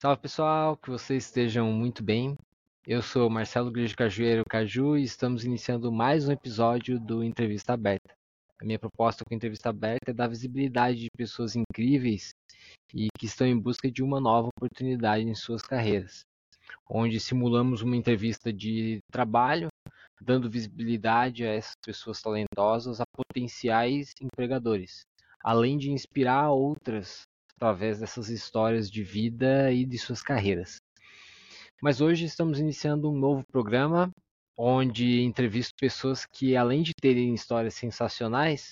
Salve pessoal, que vocês estejam muito bem. Eu sou Marcelo Grande Cajueiro Caju e estamos iniciando mais um episódio do Entrevista Aberta. A minha proposta com a Entrevista Aberta é dar visibilidade de pessoas incríveis e que estão em busca de uma nova oportunidade em suas carreiras, onde simulamos uma entrevista de trabalho, dando visibilidade a essas pessoas talentosas a potenciais empregadores, além de inspirar outras através dessas histórias de vida e de suas carreiras. Mas hoje estamos iniciando um novo programa onde entrevisto pessoas que, além de terem histórias sensacionais,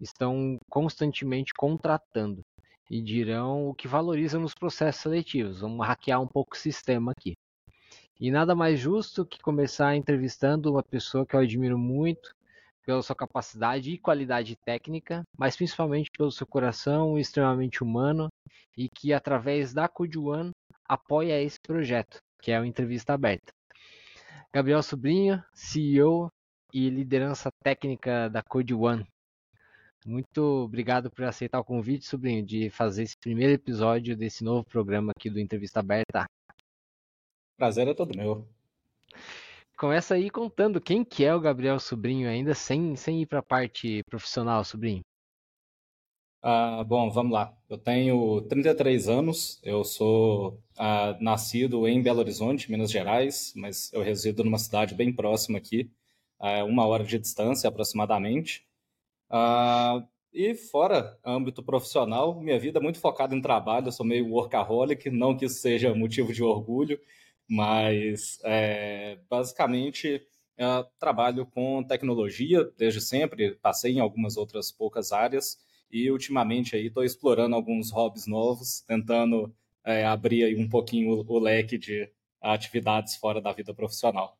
estão constantemente contratando e dirão o que valorizam nos processos seletivos. Vamos hackear um pouco o sistema aqui. E nada mais justo que começar entrevistando uma pessoa que eu admiro muito, pela sua capacidade e qualidade técnica, mas principalmente pelo seu coração extremamente humano e que através da Code One apoia esse projeto, que é o Entrevista Aberta. Gabriel Sobrinho, CEO e liderança técnica da Code One. Muito obrigado por aceitar o convite, Sobrinho, de fazer esse primeiro episódio desse novo programa aqui do Entrevista Aberta. Prazer é todo meu começa aí contando quem que é o Gabriel Sobrinho ainda, sem, sem ir para a parte profissional, Sobrinho. Ah, bom, vamos lá. Eu tenho 33 anos, eu sou ah, nascido em Belo Horizonte, Minas Gerais, mas eu resido numa cidade bem próxima aqui, a uma hora de distância aproximadamente. Ah, e fora âmbito profissional, minha vida é muito focada em trabalho, eu sou meio workaholic, não que isso seja motivo de orgulho, mas é, basicamente trabalho com tecnologia desde sempre, passei em algumas outras poucas áreas e ultimamente aí estou explorando alguns hobbies novos, tentando é, abrir aí um pouquinho o, o leque de atividades fora da vida profissional.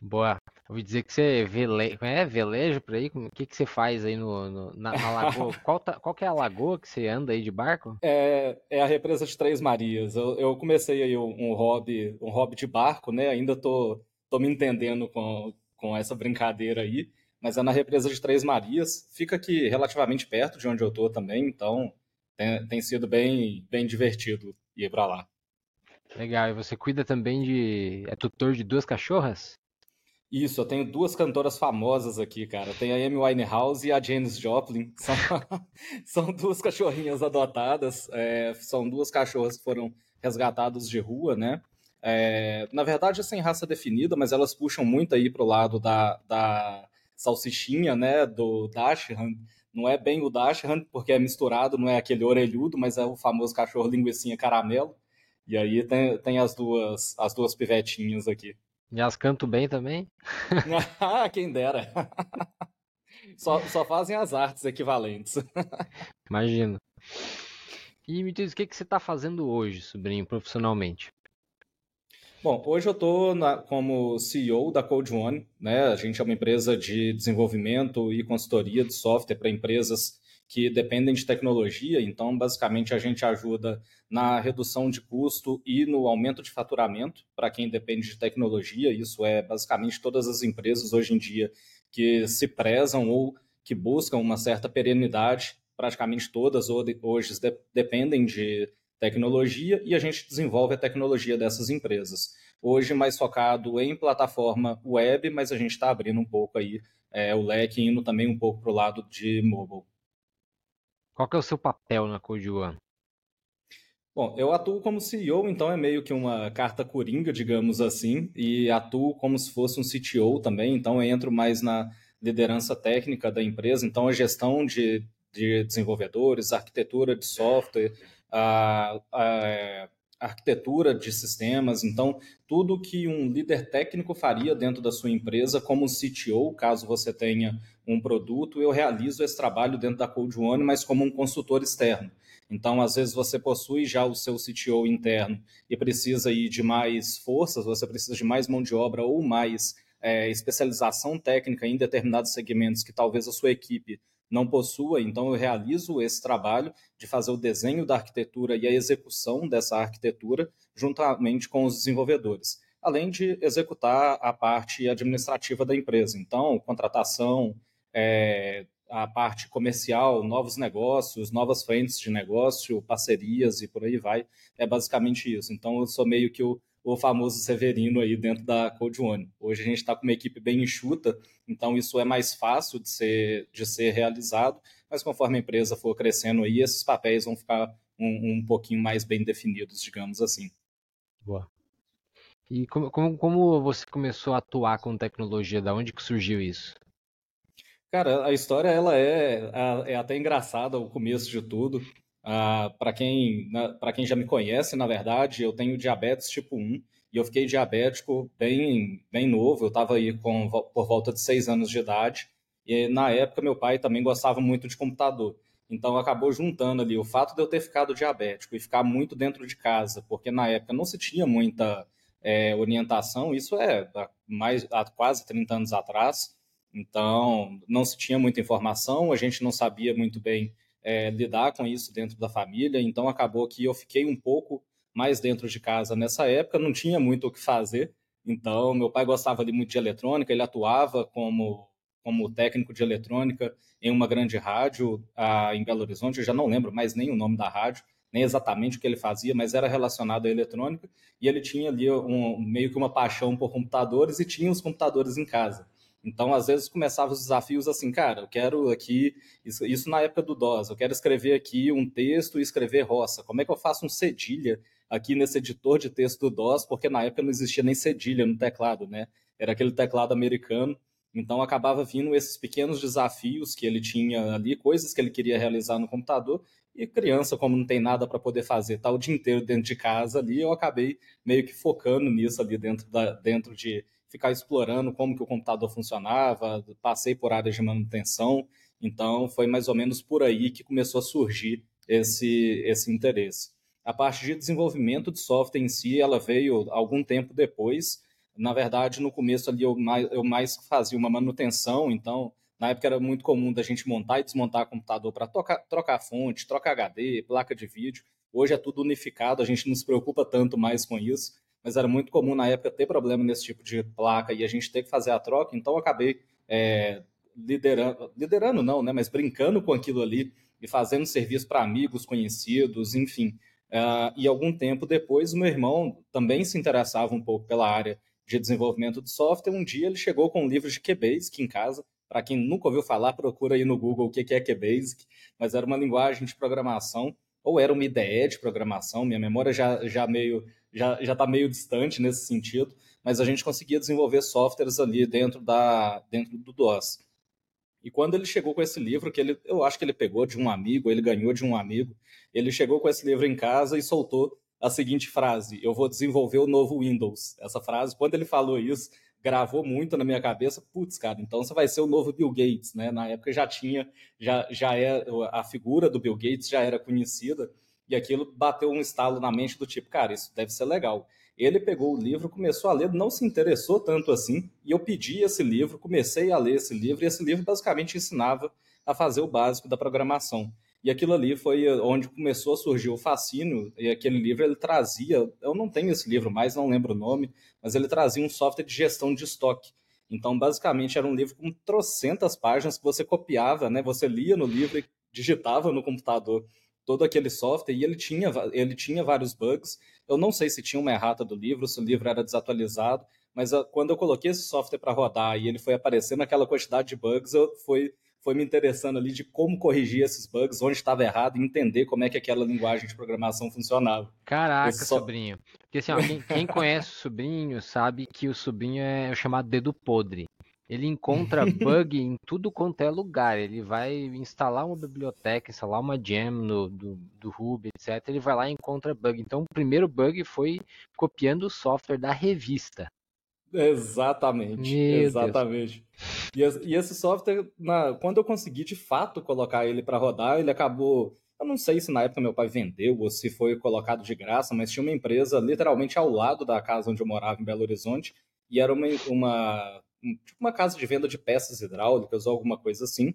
Boa. Ouvi dizer que você vele... é velejo por aí? O que, que você faz aí no, no na, na, lagoa? qual, tá... qual que é a lagoa que você anda aí de barco? É, é a represa de Três Marias. Eu, eu comecei aí um, hobby, um hobby de barco, né? Ainda tô, tô me entendendo com, com essa brincadeira aí. Mas é na represa de Três Marias. Fica aqui relativamente perto de onde eu tô também, então tem, tem sido bem, bem divertido ir para lá. Legal. E você cuida também de. É tutor de duas cachorras? Isso, eu tenho duas cantoras famosas aqui, cara. Tem a Amy Winehouse e a Janis Joplin. São, são duas cachorrinhas adotadas. É, são duas cachorras que foram resgatadas de rua, né? É, na verdade, é sem raça definida, mas elas puxam muito aí pro lado da, da salsichinha, né? Do Dachshund. Não é bem o Dachshund, porque é misturado, não é aquele orelhudo, mas é o famoso cachorro linguiçinha caramelo. E aí tem, tem as duas as duas pivetinhas aqui. E elas cantam bem também? ah, quem dera. só, só fazem as artes equivalentes. Imagino. E me diz, o que, que você está fazendo hoje, sobrinho, profissionalmente? Bom, hoje eu estou como CEO da Code One, né? A gente é uma empresa de desenvolvimento e consultoria de software para empresas que dependem de tecnologia, então basicamente a gente ajuda na redução de custo e no aumento de faturamento para quem depende de tecnologia. Isso é basicamente todas as empresas hoje em dia que se prezam ou que buscam uma certa perenidade, praticamente todas hoje dependem de tecnologia e a gente desenvolve a tecnologia dessas empresas. Hoje mais focado em plataforma web, mas a gente está abrindo um pouco aí é, o leque, indo também um pouco para o lado de mobile. Qual que é o seu papel na Code One? Bom, eu atuo como CEO, então é meio que uma carta coringa, digamos assim, e atuo como se fosse um CTO também, então eu entro mais na liderança técnica da empresa, então a gestão de, de desenvolvedores, arquitetura de software, a, a, arquitetura de sistemas, então tudo que um líder técnico faria dentro da sua empresa como CTO, caso você tenha um produto, eu realizo esse trabalho dentro da Code One, mas como um consultor externo. Então, às vezes você possui já o seu CTO interno e precisa ir de mais forças, você precisa de mais mão de obra ou mais é, especialização técnica em determinados segmentos que talvez a sua equipe não possua, então eu realizo esse trabalho de fazer o desenho da arquitetura e a execução dessa arquitetura juntamente com os desenvolvedores, além de executar a parte administrativa da empresa, então contratação, é, a parte comercial, novos negócios, novas frentes de negócio, parcerias e por aí vai. É basicamente isso. Então, eu sou meio que o, o famoso Severino aí dentro da Code One. Hoje a gente está com uma equipe bem enxuta, então isso é mais fácil de ser, de ser realizado, mas conforme a empresa for crescendo aí, esses papéis vão ficar um, um pouquinho mais bem definidos, digamos assim. Boa. E como, como, como você começou a atuar com tecnologia? Da onde que surgiu isso? Cara, a história ela é, é até engraçada o começo de tudo. Ah, para quem, para quem já me conhece, na verdade, eu tenho diabetes tipo 1 e eu fiquei diabético bem, bem novo. Eu estava aí com, por volta de 6 anos de idade. E na época meu pai também gostava muito de computador. Então acabou juntando ali o fato de eu ter ficado diabético e ficar muito dentro de casa, porque na época não se tinha muita é, orientação, isso é mais, há quase 30 anos atrás. Então não se tinha muita informação, a gente não sabia muito bem é, lidar com isso dentro da família, então acabou que eu fiquei um pouco mais dentro de casa nessa época, não tinha muito o que fazer. Então, meu pai gostava ali muito de eletrônica, ele atuava como, como técnico de eletrônica em uma grande rádio ah, em Belo Horizonte, eu já não lembro mais nem o nome da rádio, nem exatamente o que ele fazia, mas era relacionado à eletrônica, e ele tinha ali um, meio que uma paixão por computadores e tinha os computadores em casa. Então, às vezes, começava os desafios assim, cara, eu quero aqui, isso, isso na época do DOS, eu quero escrever aqui um texto e escrever roça. Como é que eu faço um cedilha aqui nesse editor de texto do DOS? Porque na época não existia nem cedilha no teclado, né? Era aquele teclado americano. Então, acabava vindo esses pequenos desafios que ele tinha ali, coisas que ele queria realizar no computador. E criança, como não tem nada para poder fazer, tá o dia inteiro dentro de casa ali, eu acabei meio que focando nisso ali dentro, da, dentro de ficar explorando como que o computador funcionava, passei por áreas de manutenção, então foi mais ou menos por aí que começou a surgir esse, esse interesse. A parte de desenvolvimento de software em si, ela veio algum tempo depois. Na verdade, no começo ali eu mais, eu mais fazia uma manutenção, então na época era muito comum da gente montar e desmontar computador para trocar fonte, trocar HD, placa de vídeo. Hoje é tudo unificado, a gente não se preocupa tanto mais com isso mas era muito comum na época ter problema nesse tipo de placa e a gente ter que fazer a troca, então eu acabei é, liderando, liderando não, né, mas brincando com aquilo ali e fazendo serviço para amigos, conhecidos, enfim. Uh, e algum tempo depois, meu irmão também se interessava um pouco pela área de desenvolvimento de software. Um dia ele chegou com um livro de QBasic em casa. Para quem nunca ouviu falar, procura aí no Google o que é QBasic, mas era uma linguagem de programação, ou era uma IDE de programação, minha memória já, já meio já está meio distante nesse sentido, mas a gente conseguia desenvolver softwares ali dentro, da, dentro do DOS. E quando ele chegou com esse livro, que ele, eu acho que ele pegou de um amigo, ele ganhou de um amigo, ele chegou com esse livro em casa e soltou a seguinte frase: Eu vou desenvolver o novo Windows. Essa frase, quando ele falou isso, gravou muito na minha cabeça. Putz, cara, então você vai ser o novo Bill Gates, né? Na época já tinha, já, já é a figura do Bill Gates já era conhecida e aquilo bateu um estalo na mente do tipo, cara, isso deve ser legal. Ele pegou o livro, começou a ler, não se interessou tanto assim, e eu pedi esse livro, comecei a ler esse livro, e esse livro basicamente ensinava a fazer o básico da programação. E aquilo ali foi onde começou a surgir o fascínio, e aquele livro ele trazia, eu não tenho esse livro mais, não lembro o nome, mas ele trazia um software de gestão de estoque. Então, basicamente, era um livro com trocentas páginas que você copiava, né? Você lia no livro e digitava no computador todo aquele software e ele tinha, ele tinha vários bugs. Eu não sei se tinha uma errata do livro, se o livro era desatualizado, mas a, quando eu coloquei esse software para rodar e ele foi aparecendo aquela quantidade de bugs, eu foi foi me interessando ali de como corrigir esses bugs, onde estava errado e entender como é que aquela linguagem de programação funcionava. Caraca, so... sobrinho. Porque assim, ó, quem, quem conhece o sobrinho sabe que o sobrinho é o chamado dedo podre. Ele encontra bug em tudo quanto é lugar. Ele vai instalar uma biblioteca, instalar uma gem no, do, do Ruby, etc. Ele vai lá e encontra bug. Então, o primeiro bug foi copiando o software da revista. Exatamente, Meu exatamente. E, e, esse software, na, quando eu consegui de fato colocar ele para rodar, ele acabou. Eu não sei se na época meu pai vendeu ou se foi colocado de graça, mas tinha uma empresa literalmente ao lado da casa onde eu morava, em Belo Horizonte, e era uma, uma tipo uma casa de venda de peças hidráulicas ou alguma coisa assim,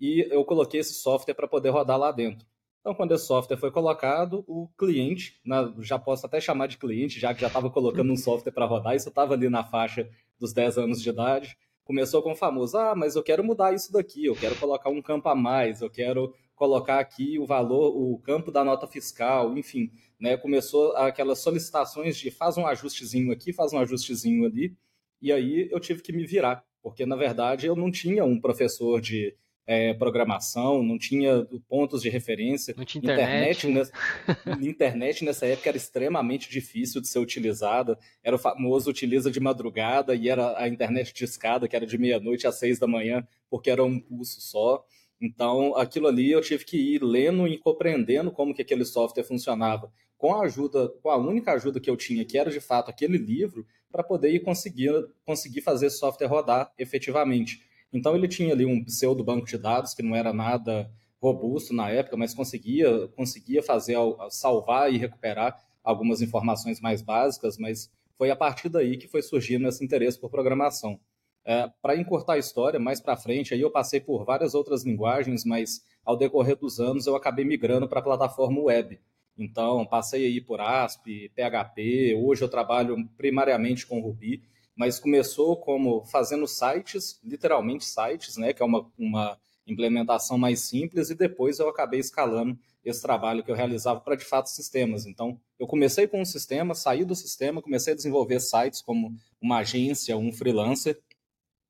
e eu coloquei esse software para poder rodar lá dentro. Então, quando esse software foi colocado, o cliente, na, já posso até chamar de cliente, já que já estava colocando um software para rodar, isso estava ali na faixa dos 10 anos de idade, começou com o famoso, ah, mas eu quero mudar isso daqui, eu quero colocar um campo a mais, eu quero colocar aqui o valor, o campo da nota fiscal, enfim, né? Começou aquelas solicitações de faz um ajustezinho aqui, faz um ajustezinho ali, e aí eu tive que me virar, porque na verdade eu não tinha um professor de é, programação, não tinha pontos de referência. Não tinha internet. Internet, nessa, internet nessa época era extremamente difícil de ser utilizada. Era o famoso utiliza de madrugada e era a internet de escada, que era de meia-noite às seis da manhã, porque era um pulso só. Então, aquilo ali eu tive que ir lendo e compreendendo como que aquele software funcionava. Com a ajuda, com a única ajuda que eu tinha, que era de fato aquele livro, para poder ir conseguir, conseguir fazer esse software rodar efetivamente. Então ele tinha ali um pseudo banco de dados que não era nada robusto na época, mas conseguia conseguia fazer salvar e recuperar algumas informações mais básicas, mas foi a partir daí que foi surgindo esse interesse por programação. É, para encurtar a história, mais para frente, aí eu passei por várias outras linguagens, mas ao decorrer dos anos eu acabei migrando para a plataforma web. Então, passei aí por ASP, PHP, hoje eu trabalho primariamente com Ruby, mas começou como fazendo sites, literalmente sites, né, que é uma, uma implementação mais simples, e depois eu acabei escalando esse trabalho que eu realizava para de fato sistemas. Então, eu comecei com um sistema, saí do sistema, comecei a desenvolver sites como uma agência, um freelancer.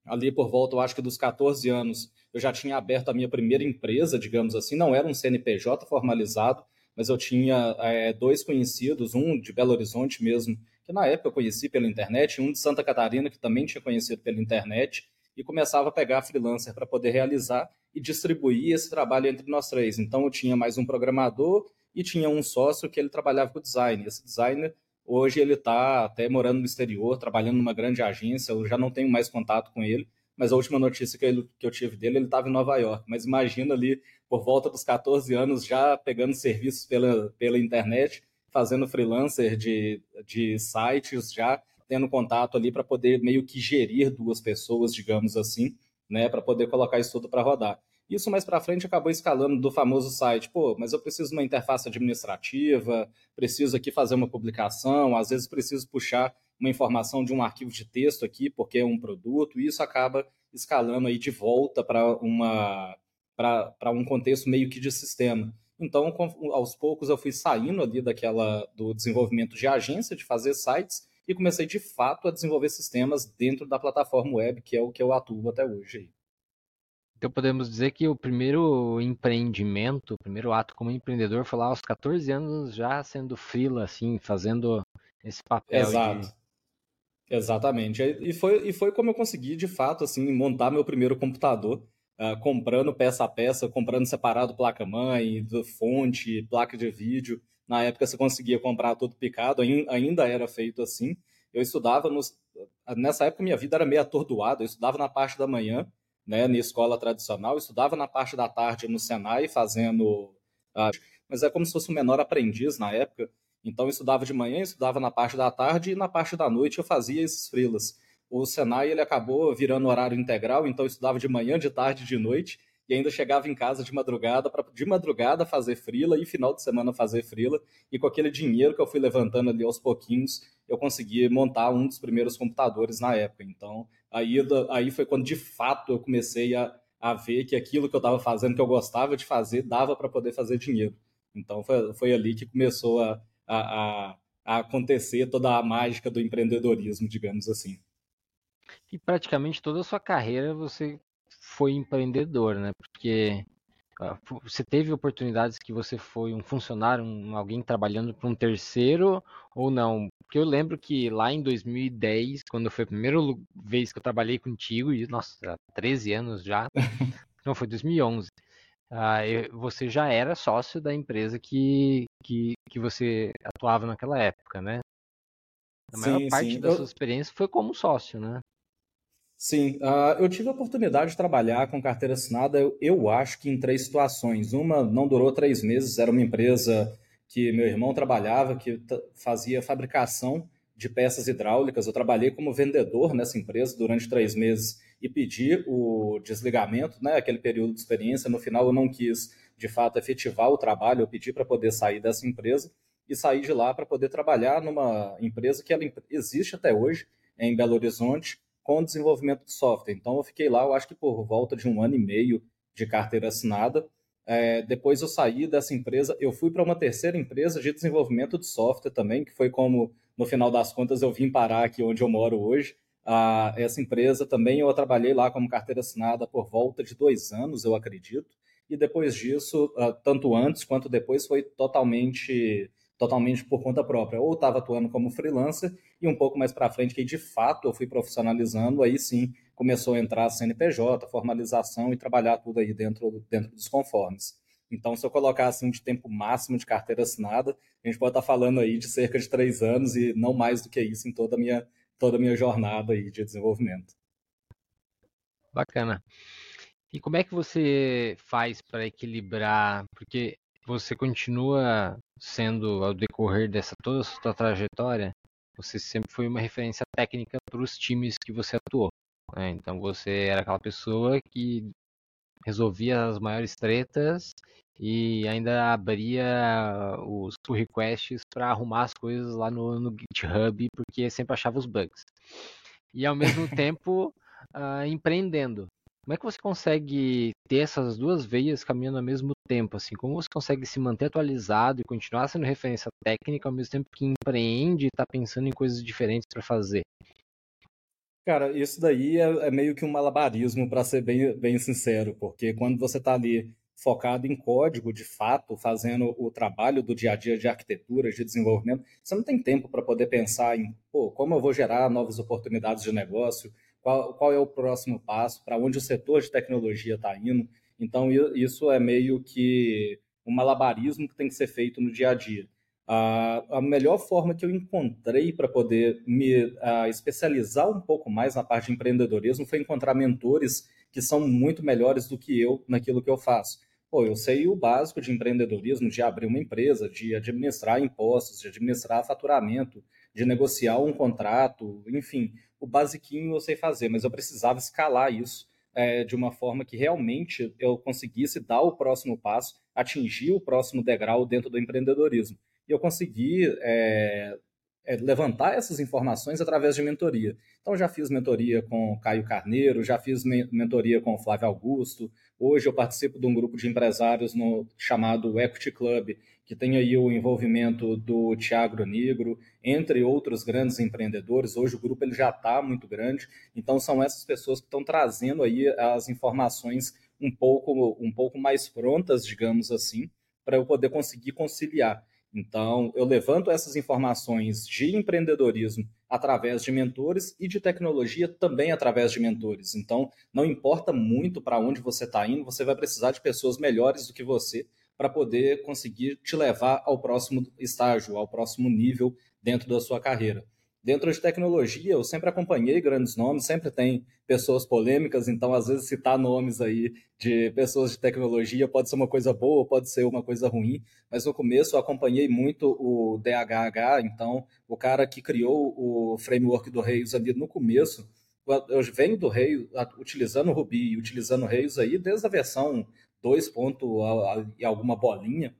Ali por volta, eu acho que dos 14 anos, eu já tinha aberto a minha primeira empresa, digamos assim, não era um CNPJ formalizado, mas eu tinha é, dois conhecidos, um de Belo Horizonte mesmo, que na época eu conheci pela internet, um de Santa Catarina, que também tinha conhecido pela internet, e começava a pegar freelancer para poder realizar e distribuir esse trabalho entre nós três. Então eu tinha mais um programador e tinha um sócio que ele trabalhava com design. Esse designer, hoje ele está até morando no exterior, trabalhando numa grande agência, eu já não tenho mais contato com ele, mas a última notícia que, ele, que eu tive dele, ele estava em Nova York. Mas imagina ali, por volta dos 14 anos, já pegando serviços pela, pela internet, fazendo freelancer de, de sites, já tendo contato ali para poder meio que gerir duas pessoas, digamos assim, né, para poder colocar isso tudo para rodar. Isso mais para frente acabou escalando do famoso site, pô, mas eu preciso de uma interface administrativa, preciso aqui fazer uma publicação, às vezes preciso puxar uma informação de um arquivo de texto aqui, porque é um produto, e isso acaba escalando aí de volta para uma para um contexto meio que de sistema. Então, aos poucos, eu fui saindo ali daquela do desenvolvimento de agência, de fazer sites, e comecei de fato a desenvolver sistemas dentro da plataforma web, que é o que eu atuo até hoje. Então podemos dizer que o primeiro empreendimento, o primeiro ato como empreendedor foi lá aos 14 anos já sendo freela, assim, fazendo esse papel. Exato. Exatamente. E foi, e foi como eu consegui, de fato, assim, montar meu primeiro computador uh, comprando peça a peça, comprando separado placa-mãe, fonte, placa de vídeo. Na época você conseguia comprar tudo picado, ainda era feito assim. Eu estudava, nos... nessa época minha vida era meio atordoada, eu estudava na parte da manhã, né, na escola tradicional, estudava na parte da tarde no Senai, fazendo... Uh, mas é como se fosse um menor aprendiz na época, então eu estudava de manhã, estudava na parte da tarde e na parte da noite eu fazia esses frilas o Senai ele acabou virando horário integral, então eu estudava de manhã, de tarde, de noite, e ainda chegava em casa de madrugada para de madrugada fazer frila e final de semana fazer frila, e com aquele dinheiro que eu fui levantando ali aos pouquinhos, eu consegui montar um dos primeiros computadores na época. Então, aí, aí foi quando de fato eu comecei a, a ver que aquilo que eu estava fazendo, que eu gostava de fazer, dava para poder fazer dinheiro. Então, foi, foi ali que começou a, a, a acontecer toda a mágica do empreendedorismo, digamos assim. E praticamente toda a sua carreira você foi empreendedor, né? Porque ah, você teve oportunidades que você foi um funcionário, um, alguém trabalhando para um terceiro ou não? Porque eu lembro que lá em 2010, quando foi a primeira vez que eu trabalhei contigo, e nossa, há 13 anos já, não, foi 2011, ah, você já era sócio da empresa que, que, que você atuava naquela época, né? A maior sim, parte sim. da eu... sua experiência foi como sócio, né? Sim, uh, eu tive a oportunidade de trabalhar com carteira assinada, eu, eu, acho que em três situações. Uma não durou três meses, era uma empresa que meu irmão trabalhava, que fazia fabricação de peças hidráulicas. Eu trabalhei como vendedor nessa empresa durante três meses e pedi o desligamento, né, aquele período de experiência. No final, eu não quis, de fato, efetivar o trabalho, eu pedi para poder sair dessa empresa e sair de lá para poder trabalhar numa empresa que ela existe até hoje, em Belo Horizonte, com desenvolvimento de software. Então, eu fiquei lá, eu acho que por volta de um ano e meio de carteira assinada. É, depois eu saí dessa empresa, eu fui para uma terceira empresa de desenvolvimento de software também, que foi como, no final das contas, eu vim parar aqui onde eu moro hoje. Ah, essa empresa também eu trabalhei lá como carteira assinada por volta de dois anos, eu acredito. E depois disso, ah, tanto antes quanto depois, foi totalmente totalmente por conta própria. Ou estava atuando como freelancer e um pouco mais para frente, que de fato eu fui profissionalizando, aí sim começou a entrar a CNPJ, formalização e trabalhar tudo aí dentro, dentro dos conformes. Então, se eu colocar assim de tempo máximo de carteira assinada, a gente pode estar tá falando aí de cerca de três anos e não mais do que isso em toda a minha, toda a minha jornada aí de desenvolvimento. Bacana. E como é que você faz para equilibrar? Porque você continua sendo, ao decorrer dessa toda a sua trajetória, você sempre foi uma referência técnica para os times que você atuou. Né? Então você era aquela pessoa que resolvia as maiores tretas e ainda abria os pull requests para arrumar as coisas lá no, no, GitHub, porque sempre achava os bugs. E ao mesmo tempo uh, empreendendo. Como é que você consegue ter essas duas veias caminhando ao mesmo tempo? Assim, como você consegue se manter atualizado e continuar sendo referência técnica ao mesmo tempo que empreende e está pensando em coisas diferentes para fazer? Cara, isso daí é, é, meio que um malabarismo, para ser bem, bem sincero, porque quando você está ali focado em código, de fato, fazendo o trabalho do dia a dia de arquitetura, de desenvolvimento, você não tem tempo para poder pensar em pô, como eu vou gerar novas oportunidades de negócio, qual, qual é o próximo passo, para onde o setor de tecnologia está indo. Então, isso é meio que um malabarismo que tem que ser feito no dia a dia. a melhor forma que eu encontrei para poder me especializar um pouco mais na parte de empreendedorismo foi encontrar mentores que são muito melhores do que eu naquilo que eu faço. Pô, eu sei o básico de empreendedorismo, de abrir uma empresa, de administrar impostos, de administrar faturamento, de negociar um contrato, enfim, o basiquinho eu sei fazer, mas eu precisava escalar isso é, de uma forma que realmente eu conseguisse dar o próximo passo, atingir o próximo degrau dentro do empreendedorismo. E eu consegui é, é, levantar essas informações através de mentoria. Então, já fiz mentoria com Caio Carneiro, já fiz mentoria com Flávio Augusto. Hoje eu participo de um grupo de empresários no, chamado Equity Club, que tem aí o envolvimento do Tiago Negro, entre outros grandes empreendedores. Hoje o grupo ele já está muito grande, então são essas pessoas que estão trazendo aí as informações um pouco, um pouco mais prontas, digamos assim, para eu poder conseguir conciliar. Então, eu levanto essas informações de empreendedorismo através de mentores e de tecnologia também através de mentores. Então, não importa muito para onde você está indo, você vai precisar de pessoas melhores do que você para poder conseguir te levar ao próximo estágio, ao próximo nível dentro da sua carreira. Dentro de tecnologia, eu sempre acompanhei grandes nomes, sempre tem pessoas polêmicas, então às vezes citar nomes aí de pessoas de tecnologia pode ser uma coisa boa, pode ser uma coisa ruim, mas no começo eu acompanhei muito o DHH, então o cara que criou o framework do Rails ali no começo, eu venho do Rails utilizando o Ruby utilizando o Rails aí desde a versão 2 ponto e alguma bolinha,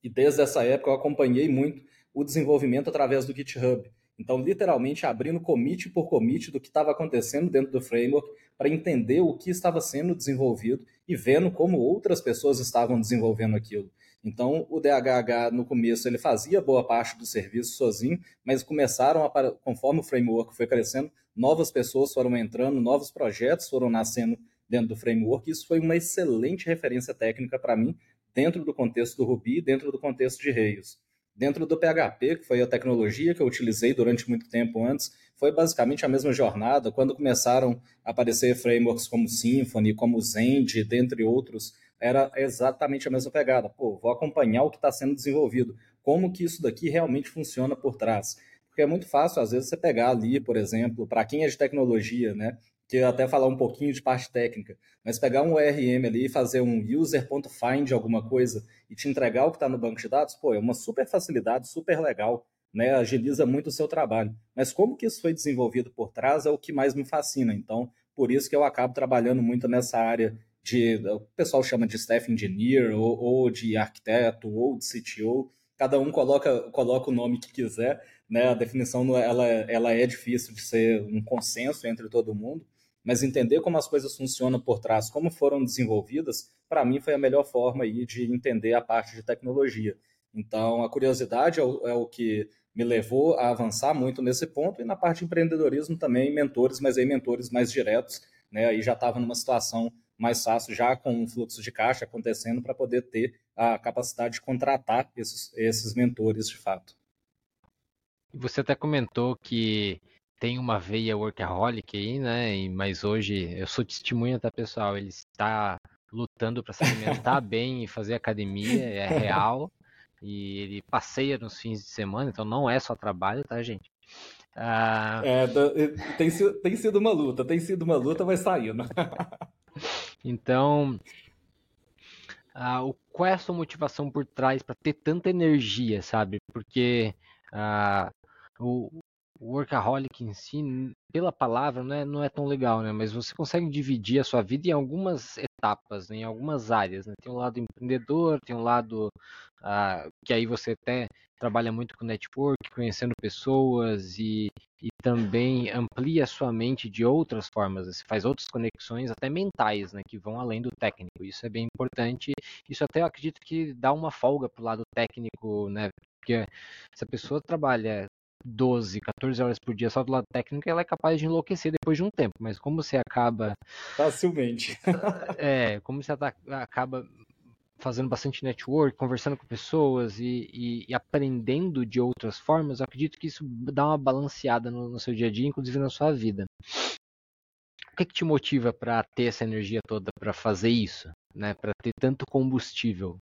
e desde essa época eu acompanhei muito o desenvolvimento através do GitHub. Então, literalmente abrindo commit por commit do que estava acontecendo dentro do framework para entender o que estava sendo desenvolvido e vendo como outras pessoas estavam desenvolvendo aquilo. Então, o DHH no começo ele fazia boa parte do serviço sozinho, mas começaram a, conforme o framework foi crescendo, novas pessoas foram entrando, novos projetos foram nascendo dentro do framework. Isso foi uma excelente referência técnica para mim dentro do contexto do Ruby, dentro do contexto de Rails. Dentro do PHP, que foi a tecnologia que eu utilizei durante muito tempo antes, foi basicamente a mesma jornada. Quando começaram a aparecer frameworks como Symfony, como Zend, dentre outros, era exatamente a mesma pegada. Pô, vou acompanhar o que está sendo desenvolvido, como que isso daqui realmente funciona por trás. Porque é muito fácil, às vezes, você pegar ali, por exemplo, para quem é de tecnologia, né? Que até falar um pouquinho de parte técnica, mas pegar um ORM ali e fazer um user.find alguma coisa e te entregar o que está no banco de dados, pô, é uma super facilidade, super legal, né? Agiliza muito o seu trabalho. Mas como que isso foi desenvolvido por trás é o que mais me fascina. Então, por isso que eu acabo trabalhando muito nessa área de, o pessoal chama de staff engineer, ou, ou de arquiteto, ou de CTO, cada um coloca, coloca o nome que quiser, né? A definição ela, ela é difícil de ser um consenso entre todo mundo, mas entender como as coisas funcionam por trás, como foram desenvolvidas, para mim foi a melhor forma aí de entender a parte de tecnologia. Então, a curiosidade é o, é o que me levou a avançar muito nesse ponto e na parte de empreendedorismo também mentores, mas aí mentores mais diretos, né? Aí já estava numa situação mais fácil, já com um fluxo de caixa acontecendo para poder ter a capacidade de contratar esses, esses mentores de fato. Você até comentou que tem uma veia workaholic aí, né? Mas hoje eu sou testemunha, tá, pessoal? Ele está lutando para se alimentar bem e fazer academia, é real. E ele passeia nos fins de semana, então não é só trabalho, tá, gente? Ah... É, tem, tem sido uma luta, tem sido uma luta, vai saindo. então, ah, qual é a sua motivação por trás para ter tanta energia, sabe? Porque ah, o, workaholic em si, pela palavra, não é, não é tão legal, né? Mas você consegue dividir a sua vida em algumas etapas, né? em algumas áreas. Né? Tem um lado empreendedor, tem um lado ah, que aí você até trabalha muito com network, conhecendo pessoas e, e também amplia a sua mente de outras formas. Você faz outras conexões, até mentais, né? Que vão além do técnico. Isso é bem importante. Isso até eu acredito que dá uma folga pro lado técnico, né? Porque se a pessoa trabalha 12, 14 horas por dia só do lado técnico, ela é capaz de enlouquecer depois de um tempo. Mas como você acaba. Facilmente. é, como você acaba fazendo bastante network, conversando com pessoas e, e, e, aprendendo de outras formas, eu acredito que isso dá uma balanceada no, no seu dia a dia, inclusive na sua vida. O que, que te motiva para ter essa energia toda para fazer isso, né? Para ter tanto combustível?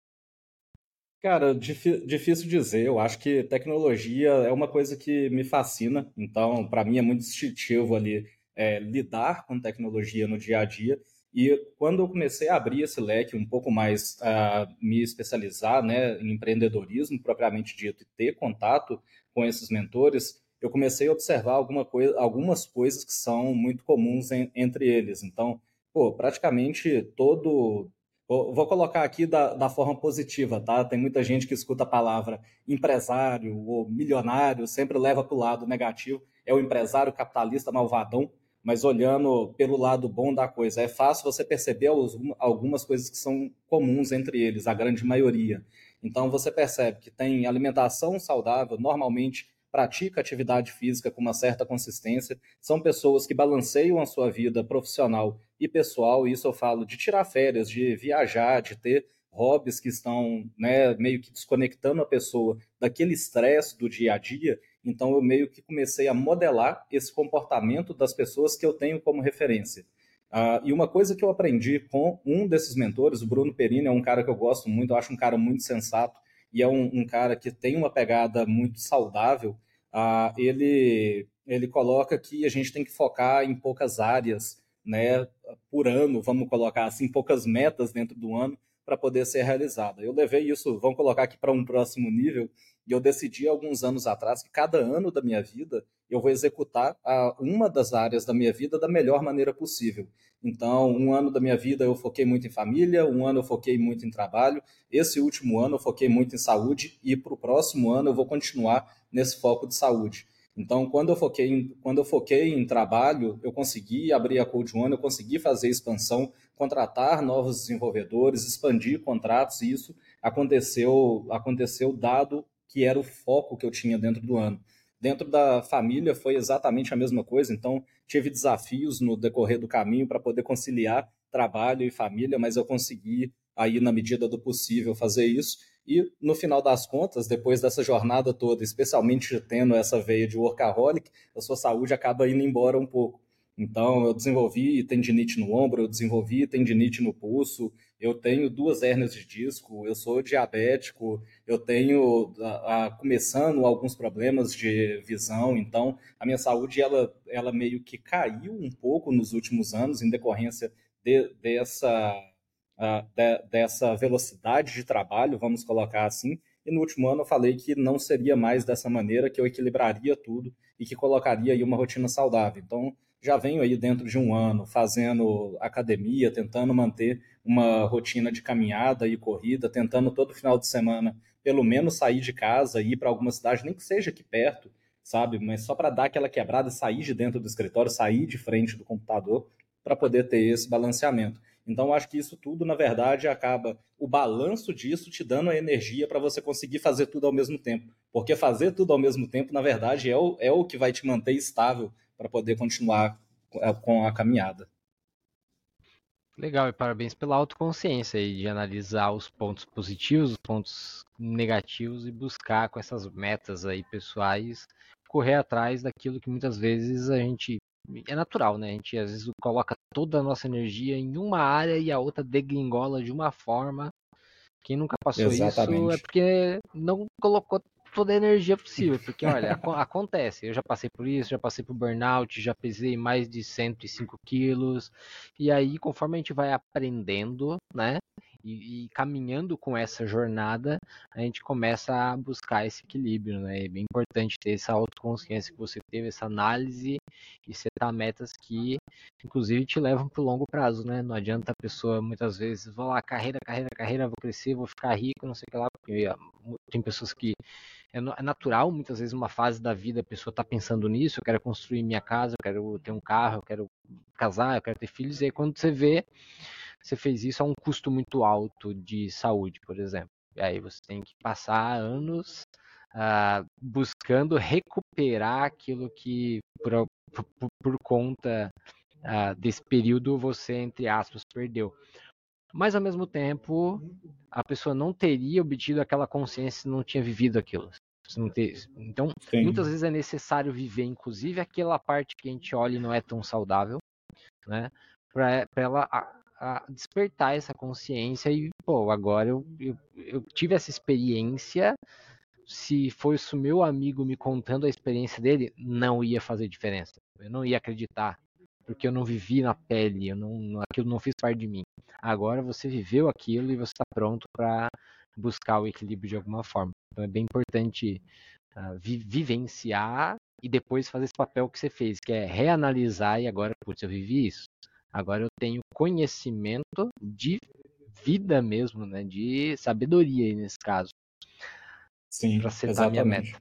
Cara, difícil dizer. Eu acho que tecnologia é uma coisa que me fascina. Então, para mim é muito instintivo ali é, lidar com tecnologia no dia a dia. E quando eu comecei a abrir esse leque um pouco mais, a me especializar né, em empreendedorismo propriamente dito e ter contato com esses mentores, eu comecei a observar alguma coisa, algumas coisas que são muito comuns em, entre eles. Então, pô, praticamente todo Vou, colocar aqui da, da forma positiva, tá? Tem muita gente que escuta a palavra empresário ou milionário, sempre leva para o lado negativo. É o empresário capitalista malvadão, mas olhando pelo lado bom da coisa. É fácil você perceber algumas coisas que são comuns entre eles, a grande maioria. Então você percebe que tem alimentação saudável, normalmente pratica atividade física com uma certa consistência, são pessoas que balanceiam a sua vida profissional e pessoal, isso eu falo de tirar férias, de viajar, de ter hobbies que estão né, meio que desconectando a pessoa daquele estresse do dia a dia. Então eu meio que comecei a modelar esse comportamento das pessoas que eu tenho como referência. Uh, e uma coisa que eu aprendi com um desses mentores, o Bruno Perini, é um cara que eu gosto muito, eu acho um cara muito sensato, e é um, um cara que tem uma pegada muito saudável, ah, ele, ele coloca que a gente tem que focar em poucas áreas né, por ano, vamos colocar assim, poucas metas dentro do ano para poder ser realizada. Eu levei isso, vamos colocar aqui para um próximo nível, e eu decidi alguns anos atrás que cada ano da minha vida eu vou executar a, uma das áreas da minha vida da melhor maneira possível. Então, um ano da minha vida eu foquei muito em família, um ano eu foquei muito em trabalho, esse último ano eu foquei muito em saúde, e para o próximo ano eu vou continuar nesse foco de saúde. Então, quando eu foquei em, quando eu foquei em trabalho, eu consegui abrir a Code One, eu consegui fazer expansão, contratar novos desenvolvedores, expandir contratos, e isso aconteceu, aconteceu dado que era o foco que eu tinha dentro do ano. Dentro da família foi exatamente a mesma coisa, então tive desafios no decorrer do caminho para poder conciliar trabalho e família, mas eu consegui aí na medida do possível fazer isso. E no final das contas, depois dessa jornada toda, especialmente tendo essa veia de workaholic, a sua saúde acaba indo embora um pouco. Então, eu desenvolvi tendinite no ombro, eu desenvolvi tendinite no pulso, eu tenho duas hérnias de disco, eu sou diabético, eu tenho a, a, começando alguns problemas de visão, então a minha saúde ela, ela meio que caiu um pouco nos últimos anos em decorrência de, dessa, de, dessa velocidade de trabalho, vamos colocar assim. E no último ano eu falei que não seria mais dessa maneira, que eu equilibraria tudo e que colocaria aí uma rotina saudável. Então, já venho aí dentro de um ano fazendo academia, tentando manter uma rotina de caminhada e corrida, tentando todo final de semana pelo menos sair de casa e ir para alguma cidade, nem que seja aqui perto, sabe? Mas só para dar aquela quebrada, sair de dentro do escritório, sair de frente do computador para poder ter esse balanceamento. Então, acho que isso tudo, na verdade, acaba o balanço disso te dando a energia para você conseguir fazer tudo ao mesmo tempo. Porque fazer tudo ao mesmo tempo, na verdade, é o, é o que vai te manter estável para poder continuar com a caminhada. Legal, e parabéns pela autoconsciência e de analisar os pontos positivos, os pontos negativos e buscar com essas metas aí pessoais correr atrás daquilo que muitas vezes a gente é natural, né? A gente às vezes coloca toda a nossa energia em uma área e a outra degringola de uma forma. Quem nunca passou Exatamente. isso é porque não colocou toda a energia possível, porque olha, acontece, eu já passei por isso, já passei por burnout, já pesei mais de 105 quilos, e aí conforme a gente vai aprendendo, né, e, e, caminhando com essa jornada, a gente começa a buscar esse equilíbrio, né? É bem importante ter essa autoconsciência que você teve, essa análise e setar metas que, inclusive, te levam para o longo prazo, né? Não adianta a pessoa, muitas vezes, vou lá, carreira, carreira, carreira, vou crescer, vou ficar rico, não sei o que lá, porque tem pessoas que é, é natural, muitas vezes, uma fase da vida a pessoa está pensando nisso, eu quero construir minha casa, eu quero ter um carro, eu quero casar, eu quero ter filhos, e aí quando você vê você fez isso a um custo muito alto de saúde, por exemplo. E aí você tem que passar anos uh, buscando recuperar aquilo que, por, por, por conta uh, desse período, você, entre aspas, perdeu. Mas, ao mesmo tempo, a pessoa não teria obtido aquela consciência se não tinha vivido aquilo. Então, Sim. muitas vezes é necessário viver, inclusive, aquela parte que a gente olha e não é tão saudável, né? Para ela a despertar essa consciência e, pô, agora eu, eu, eu tive essa experiência. Se fosse o meu amigo me contando a experiência dele, não ia fazer diferença. Eu não ia acreditar, porque eu não vivi na pele, eu não, aquilo não fez parte de mim. Agora você viveu aquilo e você está pronto para buscar o equilíbrio de alguma forma. Então é bem importante uh, vi vivenciar e depois fazer esse papel que você fez, que é reanalisar e agora, putz, eu vivi isso. Agora eu tenho conhecimento de vida mesmo, né? De sabedoria nesse caso. Sim, para setar minha meta.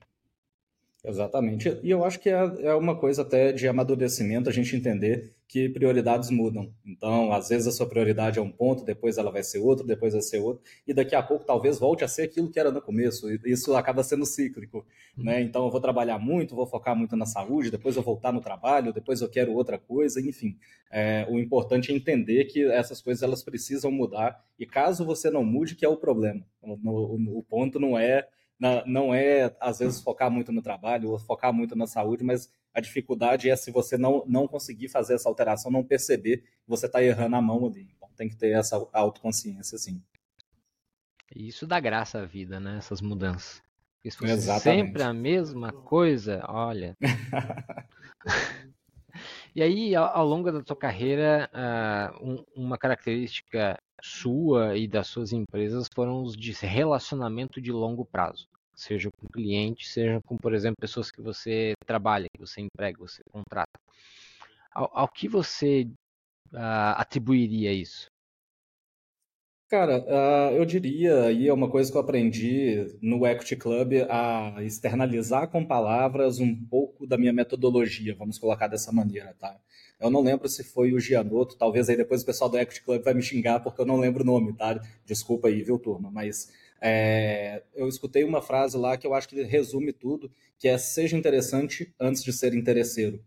Exatamente. E eu acho que é, é uma coisa até de amadurecimento a gente entender que prioridades mudam. Então, às vezes a sua prioridade é um ponto, depois ela vai ser outro, depois vai ser outro, e daqui a pouco talvez volte a ser aquilo que era no começo. Isso acaba sendo cíclico, né? Então, eu vou trabalhar muito, vou focar muito na saúde, depois eu voltar no trabalho, depois eu quero outra coisa, enfim. É, o importante é entender que essas coisas elas precisam mudar, e caso você não mude, que é o problema. O ponto não é não é, às vezes, focar muito no trabalho ou focar muito na saúde, mas a dificuldade é se você não, não conseguir fazer essa alteração, não perceber que você está errando a mão ali. Então tem que ter essa autoconsciência, sim. Isso dá graça à vida, né? Essas mudanças. Fosse Exatamente. sempre a mesma coisa, olha. e aí, ao, ao, longo da tua carreira, uh, um, uma característica sua e das suas empresas foram os de relacionamento de longo prazo, seja com clientes, seja com, por exemplo, pessoas que você trabalha, que você emprega, você contrata. Ao, ao que você uh, atribuiria isso? Cara, uh, eu diria, e é uma coisa que eu aprendi no Equity Club, a externalizar com palavras um pouco da minha metodologia, vamos colocar dessa maneira, tá? Eu não lembro se foi o Gianotto, talvez aí depois o pessoal do Equity Club vai me xingar porque eu não lembro o nome, tá? Desculpa aí, viu, turma? Mas é, eu escutei uma frase lá que eu acho que resume tudo, que é seja interessante antes de ser interesseiro.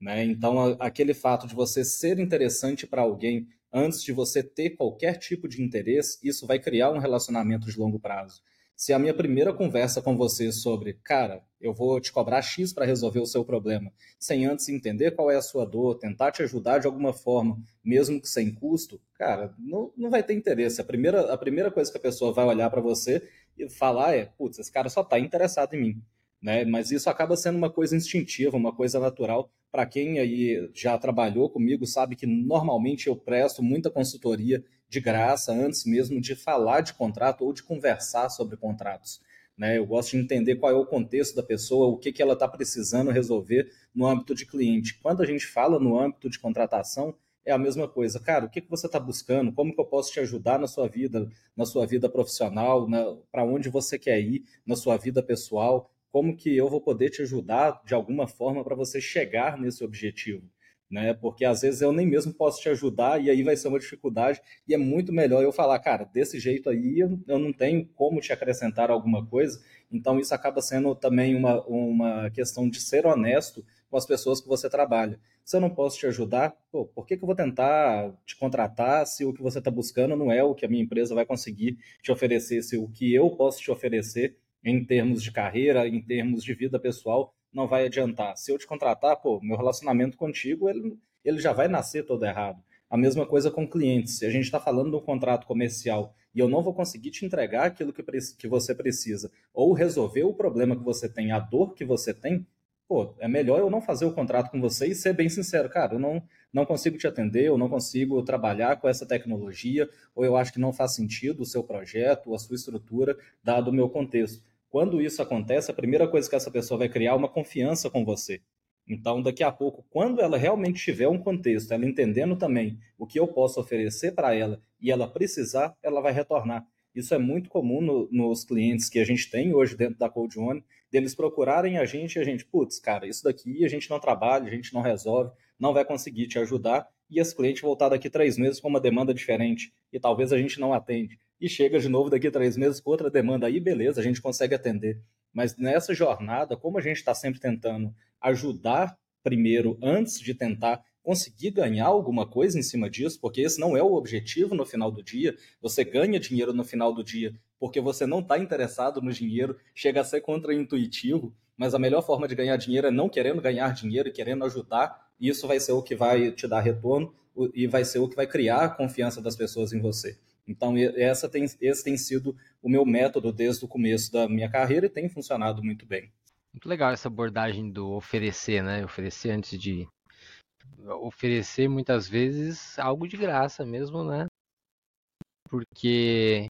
Né? Então, aquele fato de você ser interessante para alguém antes de você ter qualquer tipo de interesse, isso vai criar um relacionamento de longo prazo. Se a minha primeira conversa com você sobre, cara, eu vou te cobrar X para resolver o seu problema, sem antes entender qual é a sua dor, tentar te ajudar de alguma forma, mesmo que sem custo, cara, não, não vai ter interesse. A primeira, a primeira coisa que a pessoa vai olhar para você e falar é, putz, esse cara só está interessado em mim né? Mas isso acaba sendo uma coisa instintiva, uma coisa natural. Para quem aí já trabalhou comigo, sabe que normalmente eu presto muita consultoria de graça antes mesmo de falar de contrato ou de conversar sobre contratos. Né? Eu gosto de entender qual é o contexto da pessoa, o que, que ela está precisando resolver no âmbito de cliente. Quando a gente fala no âmbito de contratação, é a mesma coisa. Cara, o que, que você está buscando? Como que eu posso te ajudar na sua vida, na sua vida profissional, para onde você quer ir, na sua vida pessoal? Como que eu vou poder te ajudar de alguma forma para você chegar nesse objetivo? Né? Porque às vezes eu nem mesmo posso te ajudar e aí vai ser uma dificuldade e é muito melhor eu falar, cara, desse jeito aí eu, não tenho como te acrescentar alguma coisa. Então isso acaba sendo também uma, uma questão de ser honesto com as pessoas que você trabalha. Se eu não posso te ajudar, pô, por que, que eu vou tentar te contratar se o que você está buscando não é o que a minha empresa vai conseguir te oferecer, se o que eu posso te oferecer em termos de carreira, em termos de vida pessoal, não vai adiantar. Se eu te contratar, pô, meu relacionamento contigo, ele, ele já vai nascer todo errado. A mesma coisa com clientes. Se a gente está falando de um contrato comercial e eu não vou conseguir te entregar aquilo que, que você precisa, ou resolver o problema que você tem, a dor que você tem, pô, é melhor eu não fazer o contrato com você e ser bem sincero, cara, eu não, não consigo te atender, eu não consigo trabalhar com essa tecnologia, ou eu acho que não faz sentido o seu projeto, a sua estrutura, dado o meu contexto. Quando isso acontece, a primeira coisa que essa pessoa vai criar é uma confiança com você. Então, daqui a pouco, quando ela realmente tiver um contexto, ela entendendo também o que eu posso oferecer para ela e ela precisar, ela vai retornar. Isso é muito comum no, nos clientes que a gente tem hoje dentro da Code One, deles procurarem a gente e a gente, putz, cara, isso daqui a gente não trabalha, a gente não resolve, não vai conseguir te ajudar, e esse cliente voltar daqui três meses com uma demanda diferente, e talvez a gente não atende. E chega de novo daqui três meses com outra demanda, aí beleza, a gente consegue atender. Mas nessa jornada, como a gente está sempre tentando ajudar primeiro, antes de tentar conseguir ganhar alguma coisa em cima disso, porque esse não é o objetivo no final do dia. Você ganha dinheiro no final do dia porque você não está interessado no dinheiro, chega a ser contraintuitivo, mas a melhor forma de ganhar dinheiro é não querendo ganhar dinheiro e querendo ajudar. E isso vai ser o que vai te dar retorno e vai ser o que vai criar a confiança das pessoas em você. Então, essa tem, esse tem sido o meu método desde o começo da minha carreira e tem funcionado muito bem. Muito legal essa abordagem do oferecer, né? Oferecer antes de oferecer muitas vezes algo de graça mesmo, né? Porque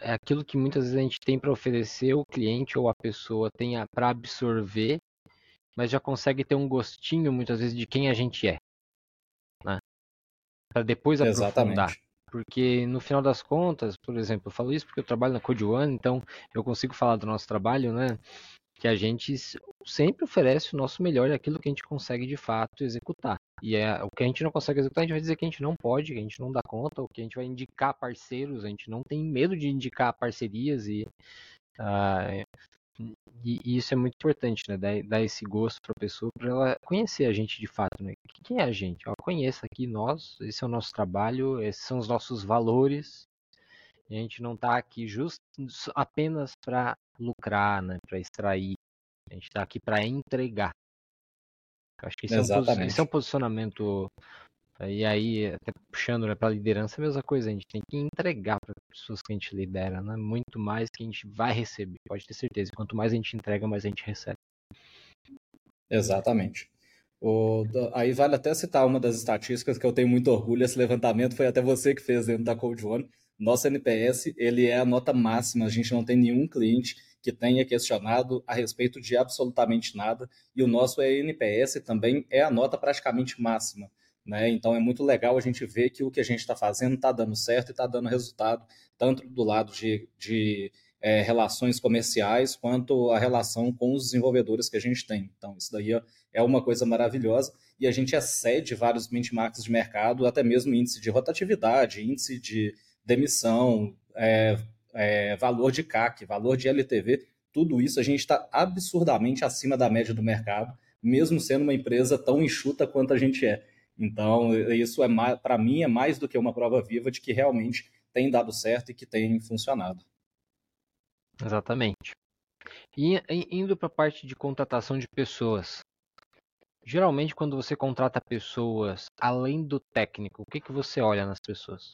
é aquilo que muitas vezes a gente tem para oferecer, o cliente ou a pessoa tem para absorver, mas já consegue ter um gostinho muitas vezes de quem a gente é, né? Para depois aprofundar. Porque no final das contas, por exemplo, eu falo isso porque eu trabalho na Code One, então eu consigo falar do nosso trabalho, né? Que a gente sempre oferece o nosso melhor aquilo que a gente consegue de fato executar. E é, o que a gente não consegue executar, a gente vai dizer que a gente não pode, que a gente não dá conta, o que a gente vai indicar parceiros, a gente não tem medo de indicar parcerias e, uh, e, e isso é muito importante, né? Dar, dar esse gosto para a pessoa, para ela conhecer a gente de fato, né? Quem é a gente? Ó, conheça aqui nós, esse é o nosso trabalho, esses são os nossos valores. A gente não está aqui just, apenas para lucrar, né? Para extrair. A gente está aqui para entregar. Acho que esse é, um, esse é, um, posicionamento. E aí, até puxando né, para a liderança, a mesma coisa. A gente tem que entregar para as pessoas que a gente lidera, né? muito mais que a gente vai receber. Pode ter certeza. Quanto mais a gente entrega, mais a gente recebe. Exatamente. O, aí vale até citar uma das estatísticas que eu tenho muito orgulho. Esse levantamento foi até você que fez dentro da Code One. Nosso NPS ele é a nota máxima. A gente não tem nenhum cliente que tenha questionado a respeito de absolutamente nada, e o nosso ENPS também é a nota praticamente máxima. Né? Então é muito legal a gente ver que o que a gente está fazendo está dando certo e está dando resultado, tanto do lado de, de é, relações comerciais quanto a relação com os desenvolvedores que a gente tem. Então, isso daí é uma coisa maravilhosa e a gente excede vários benchmarks de mercado, até mesmo índice de rotatividade, índice de demissão, é, é, valor de CAC, valor de LTV, tudo isso a gente está absurdamente acima da média do mercado, mesmo sendo uma empresa tão enxuta quanto a gente é. Então, isso é para mim é mais do que uma prova viva de que realmente tem dado certo e que tem funcionado. Exatamente. E indo para a parte de contratação de pessoas. Geralmente, quando você contrata pessoas além do técnico, o que, que você olha nas pessoas?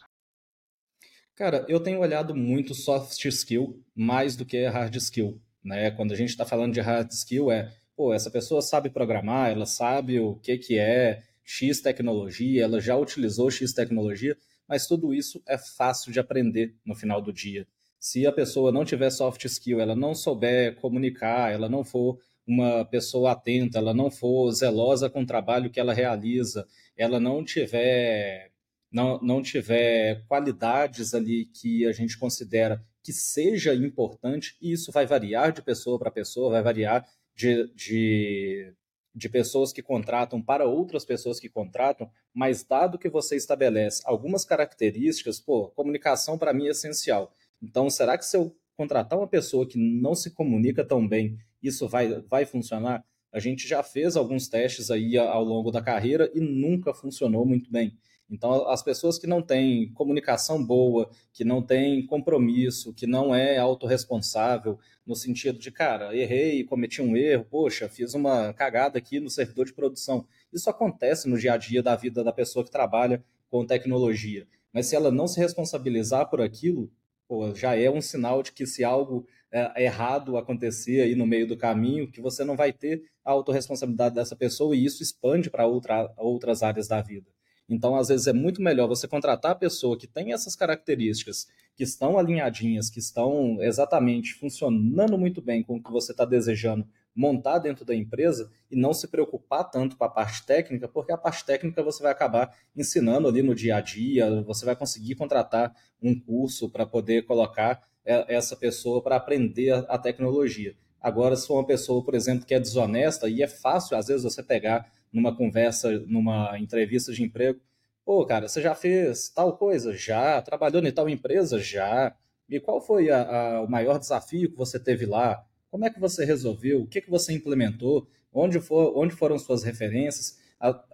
Cara, eu tenho olhado muito soft skill mais do que hard skill. Né? Quando a gente está falando de hard skill, é, pô, essa pessoa sabe programar, ela sabe o que, que é X tecnologia, ela já utilizou X tecnologia, mas tudo isso é fácil de aprender no final do dia. Se a pessoa não tiver soft skill, ela não souber comunicar, ela não for uma pessoa atenta, ela não for zelosa com o trabalho que ela realiza, ela não tiver não, não tiver qualidades ali que a gente considera que seja importante, e isso vai variar de pessoa para pessoa, vai variar de, de, de pessoas que contratam para outras pessoas que contratam, mas dado que você estabelece algumas características, pô, comunicação para mim é essencial. Então, será que se eu contratar uma pessoa que não se comunica tão bem, isso vai, vai funcionar? A gente já fez alguns testes aí ao longo da carreira e nunca funcionou muito bem. Então, as pessoas que não têm comunicação boa, que não têm compromisso, que não é autorresponsável, no sentido de, cara, errei, cometi um erro, poxa, fiz uma cagada aqui no servidor de produção. Isso acontece no dia a dia da vida da pessoa que trabalha com tecnologia. Mas se ela não se responsabilizar por aquilo, pô, já é um sinal de que se algo é, errado acontecer aí no meio do caminho, que você não vai ter a autorresponsabilidade dessa pessoa e isso expande para outra, outras áreas da vida. Então, às vezes, é muito melhor você contratar a pessoa que tem essas características, que estão alinhadinhas, que estão exatamente funcionando muito bem com o que você está desejando montar dentro da empresa e não se preocupar tanto com a parte técnica, porque a parte técnica você vai acabar ensinando ali no dia a dia, você vai conseguir contratar um curso para poder colocar é, essa pessoa para aprender a tecnologia. Agora, se for uma pessoa, por exemplo, que é desonesta, e é fácil, às vezes, você pegar numa conversa, numa entrevista de emprego, pô, cara, você já fez tal coisa? Já. Trabalhou em tal empresa? Já. E qual foi a, a, o maior desafio que você teve lá? Como é que você resolveu? O que, que você implementou? Onde, for, onde foram suas referências?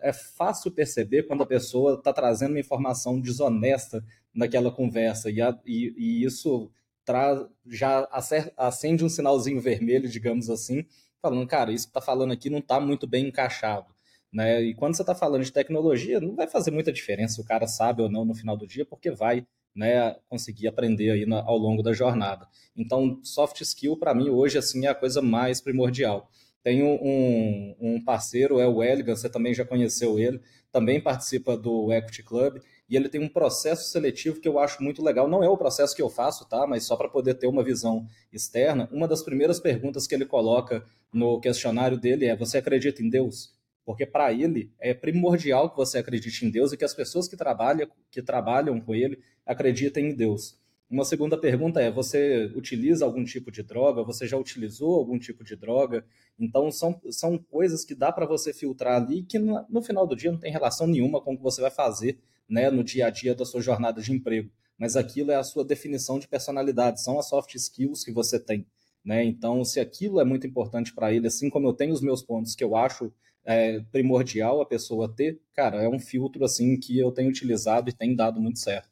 É fácil perceber quando a pessoa está trazendo uma informação desonesta naquela conversa e, a, e, e isso traz, já acende um sinalzinho vermelho, digamos assim, falando, cara, isso que está falando aqui não está muito bem encaixado. Né? E quando você está falando de tecnologia, não vai fazer muita diferença se o cara sabe ou não no final do dia, porque vai né, conseguir aprender aí na, ao longo da jornada. Então, soft skill para mim hoje assim é a coisa mais primordial. Tenho um, um parceiro, é o Eligan, você também já conheceu ele, também participa do Equity Club, e ele tem um processo seletivo que eu acho muito legal. Não é o processo que eu faço, tá? Mas só para poder ter uma visão externa, uma das primeiras perguntas que ele coloca no questionário dele é: Você acredita em Deus? Porque para ele é primordial que você acredite em Deus e que as pessoas que trabalham, que trabalham com ele acreditem em Deus. Uma segunda pergunta é: você utiliza algum tipo de droga? Você já utilizou algum tipo de droga? Então, são, são coisas que dá para você filtrar ali que no, no, final do dia não tem relação nenhuma com o que você vai fazer né, no dia a dia da sua jornada de emprego. Mas aquilo é a sua definição de personalidade, são as soft skills que você tem. Né? Então, se aquilo é muito importante para ele, assim como eu tenho os meus pontos que eu acho é, primordial a pessoa ter, cara, é um filtro assim que eu tenho utilizado e tem dado muito certo.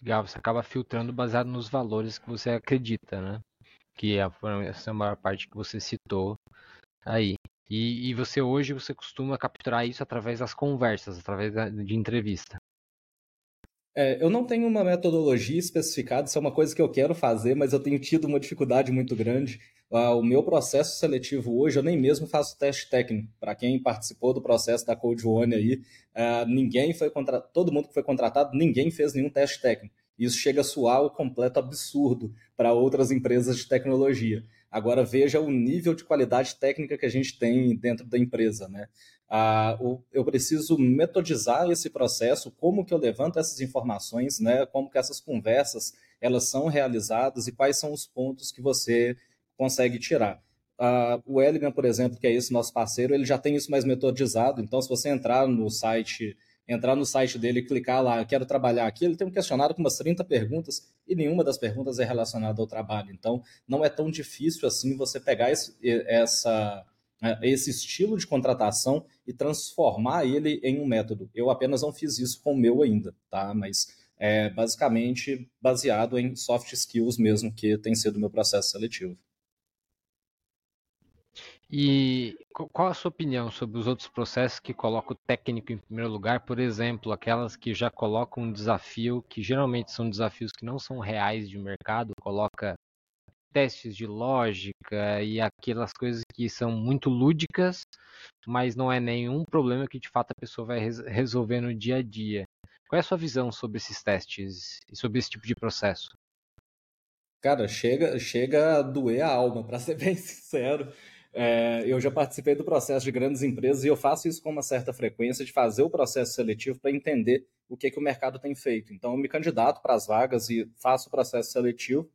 Legal, você acaba filtrando baseado nos valores que você acredita, né? Que é essa é a maior parte que você citou aí. E, e você hoje você costuma capturar isso através das conversas, através de entrevista. É, eu não tenho uma metodologia especificada, isso é uma coisa que eu quero fazer, mas eu tenho tido uma dificuldade muito grande. Uh, o meu processo seletivo hoje, eu nem mesmo faço teste técnico. Para quem participou do processo da Code One aí, uh, ninguém foi contratado, todo mundo que foi contratado, ninguém fez nenhum teste técnico. Isso chega a soar o completo absurdo para outras empresas de tecnologia. Agora veja o nível de qualidade técnica que a gente tem dentro da empresa, né? Ah, eu preciso metodizar esse processo, como que eu levanto essas informações, né? Como que essas conversas elas são realizadas e quais são os pontos que você consegue tirar. Ah, o Eligan, por exemplo, que é esse nosso parceiro, ele já tem isso mais metodizado. Então, se você entrar no site entrar no site dele e clicar lá, quero trabalhar aqui, ele tem um questionário com umas 30 perguntas e nenhuma das perguntas é relacionada ao trabalho. Então, não é tão difícil assim você pegar esse, essa, né, esse estilo de contratação e transformar ele em um método. Eu apenas não fiz isso com o meu ainda, tá? Mas é basicamente baseado em soft skills mesmo, que tem sido o meu processo seletivo. E qual a sua opinião sobre os outros processos que colocam o técnico em primeiro lugar? Por exemplo, aquelas que já colocam um desafio, que geralmente são desafios que não são reais de mercado, coloca testes de lógica e aquelas coisas que são muito lúdicas, mas não é nenhum problema que de fato a pessoa vai resolver no dia a dia. Qual é a sua visão sobre esses testes e sobre esse tipo de processo? Cara, chega, chega a doer a alma, para ser bem sincero. É, eu já participei do processo de grandes empresas e eu faço isso com uma certa frequência de fazer o processo seletivo para entender o que, que o mercado tem feito. Então, eu me candidato para as vagas e faço o processo seletivo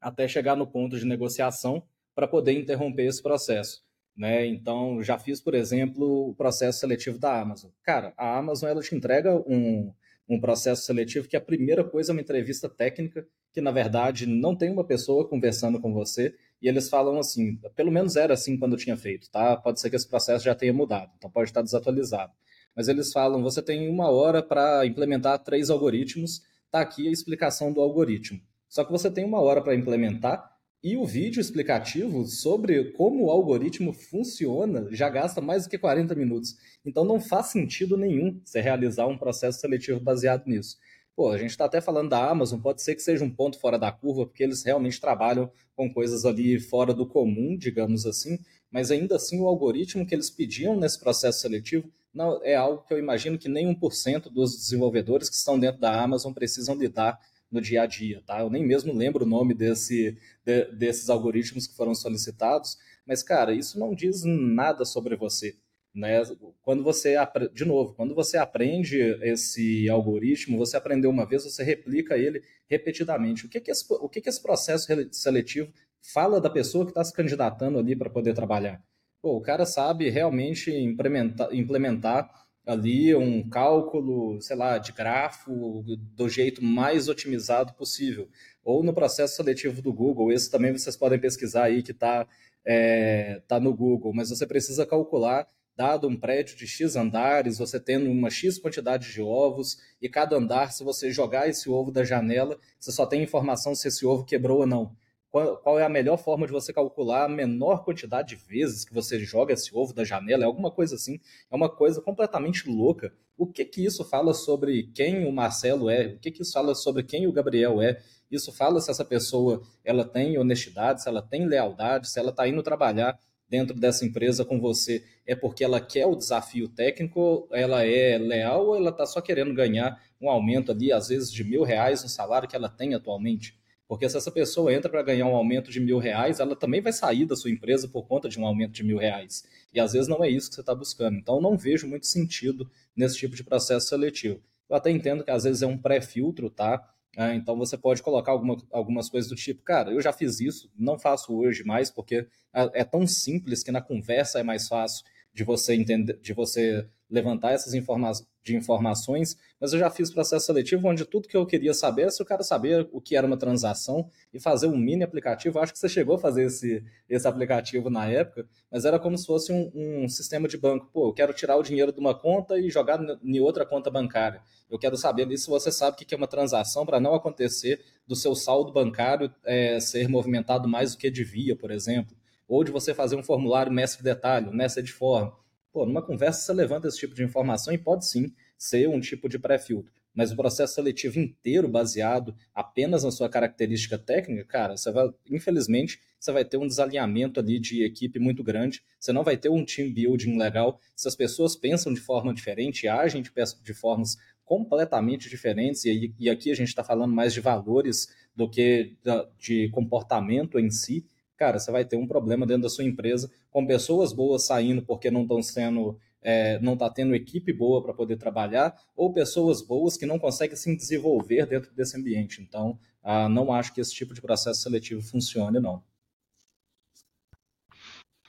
até chegar no ponto de negociação para poder interromper esse processo. Né? Então, já fiz, por exemplo, o processo seletivo da Amazon. Cara, a Amazon ela te entrega um, um processo seletivo que a primeira coisa é uma entrevista técnica, que na verdade não tem uma pessoa conversando com você, e eles falam assim, pelo menos era assim quando eu tinha feito, tá? Pode ser que esse processo já tenha mudado, então pode estar desatualizado. Mas eles falam, você tem uma hora para implementar três algoritmos, tá aqui a explicação do algoritmo. Só que você tem uma hora para implementar e o vídeo explicativo sobre como o algoritmo funciona já gasta mais do que 40 minutos. Então não faz sentido nenhum você realizar um processo seletivo baseado nisso. Pô, a gente está até falando da Amazon, pode ser que seja um ponto fora da curva, porque eles realmente trabalham com coisas ali fora do comum, digamos assim, mas ainda assim o algoritmo que eles pediam nesse processo seletivo não, é algo que eu imagino que nem 1% dos desenvolvedores que estão dentro da Amazon precisam lidar no dia a dia, tá? Eu nem mesmo lembro o nome desse, de, desses algoritmos que foram solicitados, mas, cara, isso não diz nada sobre você. Né? Quando você, de novo, quando você aprende esse algoritmo, você aprendeu uma vez, você replica ele repetidamente. O que, que, esse, o que, que esse processo seletivo fala da pessoa que está se candidatando ali para poder trabalhar? Pô, o cara sabe realmente implementar, implementar ali um cálculo, sei lá, de grafo do jeito mais otimizado possível. Ou no processo seletivo do Google, esse também vocês podem pesquisar aí que está é, tá no Google, mas você precisa calcular, dado um prédio de X andares, você tendo uma X quantidade de ovos, e cada andar, se você jogar esse ovo da janela, você só tem informação se esse ovo quebrou ou não qual, qual, é a melhor forma de você calcular a menor quantidade de vezes que você joga esse ovo da janela, é alguma coisa assim, é uma coisa completamente louca. O que que isso fala sobre quem o Marcelo é? O que que isso fala sobre quem o Gabriel é? Isso fala se essa pessoa ela tem honestidade, se ela tem lealdade, se ela está indo trabalhar dentro dessa empresa com você é porque ela quer o desafio técnico, ela é leal ou ela está só querendo ganhar um aumento ali, às vezes de mil reais no salário que ela tem atualmente? Porque se essa pessoa entra para ganhar um aumento de mil reais, ela também vai sair da sua empresa por conta de um aumento de mil reais. E às vezes não é isso que você está buscando. Então não vejo muito sentido nesse tipo de processo seletivo. Eu até entendo que às vezes é um pré-filtro, tá? É, então você pode colocar alguma, algumas coisas do tipo, cara, eu já fiz isso, não faço hoje mais, porque é, é tão simples que na conversa é mais fácil de você entender, de você levantar essas informa de informações, mas eu já fiz processo seletivo onde tudo que eu queria saber é se o cara saber o que era uma transação e fazer um mini aplicativo. Acho que você chegou a fazer esse, esse aplicativo na época, mas era como se fosse um, um sistema de banco. Pô, eu quero tirar o dinheiro de uma conta e jogar em outra conta bancária. Eu quero saber ali se você sabe o que é uma transação para não acontecer do seu saldo bancário é, ser movimentado mais do que devia, por exemplo. Ou de você fazer um formulário mestre detalhe, mestre de forma. Pô, numa conversa você levanta esse tipo de informação e pode sim ser um tipo de pré-filtro. Mas o processo seletivo inteiro baseado apenas na sua característica técnica, cara, você vai, infelizmente, você vai ter um desalinhamento ali de equipe muito grande, você não vai ter um team building legal, se as pessoas pensam de forma diferente, agem de, de formas completamente diferentes, e, e aqui a gente está falando mais de valores do que de comportamento em si, cara, você vai ter um problema dentro da sua empresa com pessoas boas saindo porque não estão sendo, é, não está tendo equipe boa para poder trabalhar, ou pessoas boas que não conseguem se desenvolver dentro desse ambiente. Então, ah, não acho que esse tipo de processo seletivo funcione, não.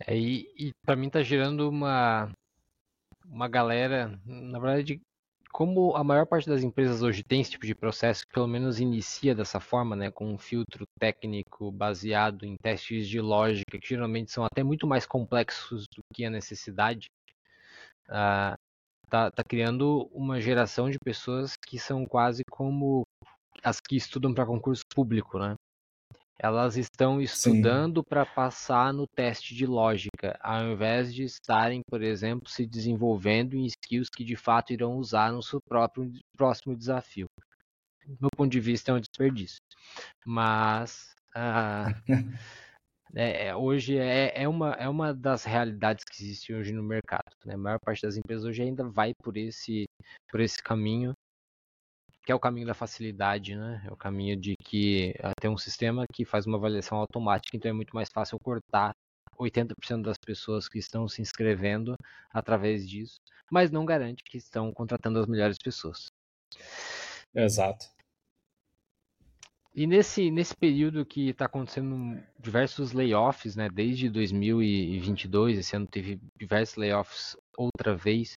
É, e, e para mim está gerando uma, uma galera, na verdade, como a maior parte das empresas hoje tem esse tipo de processo, pelo menos inicia dessa forma, né, com um filtro técnico baseado em testes de lógica, que geralmente são até muito mais complexos do que a necessidade, uh, tá, tá criando uma geração de pessoas que são quase como as que estudam para concurso público, né? Elas estão estudando para passar no teste de lógica, ao invés de estarem, por exemplo, se desenvolvendo em skills que de fato irão usar no seu próprio próximo desafio. Do meu ponto de vista, é um desperdício. Mas ah, é, hoje é, é, uma, é uma das realidades que existe hoje no mercado. Né? A maior parte das empresas hoje ainda vai por esse, por esse caminho que é o caminho da facilidade, né? É o caminho de que uh, tem um sistema que faz uma avaliação automática, então é muito mais fácil cortar 80% das pessoas que estão se inscrevendo através disso, mas não garante que estão contratando as melhores pessoas. Exato. E nesse, nesse período que está acontecendo diversos layoffs, né, desde 2022, esse ano teve diversos layoffs outra vez,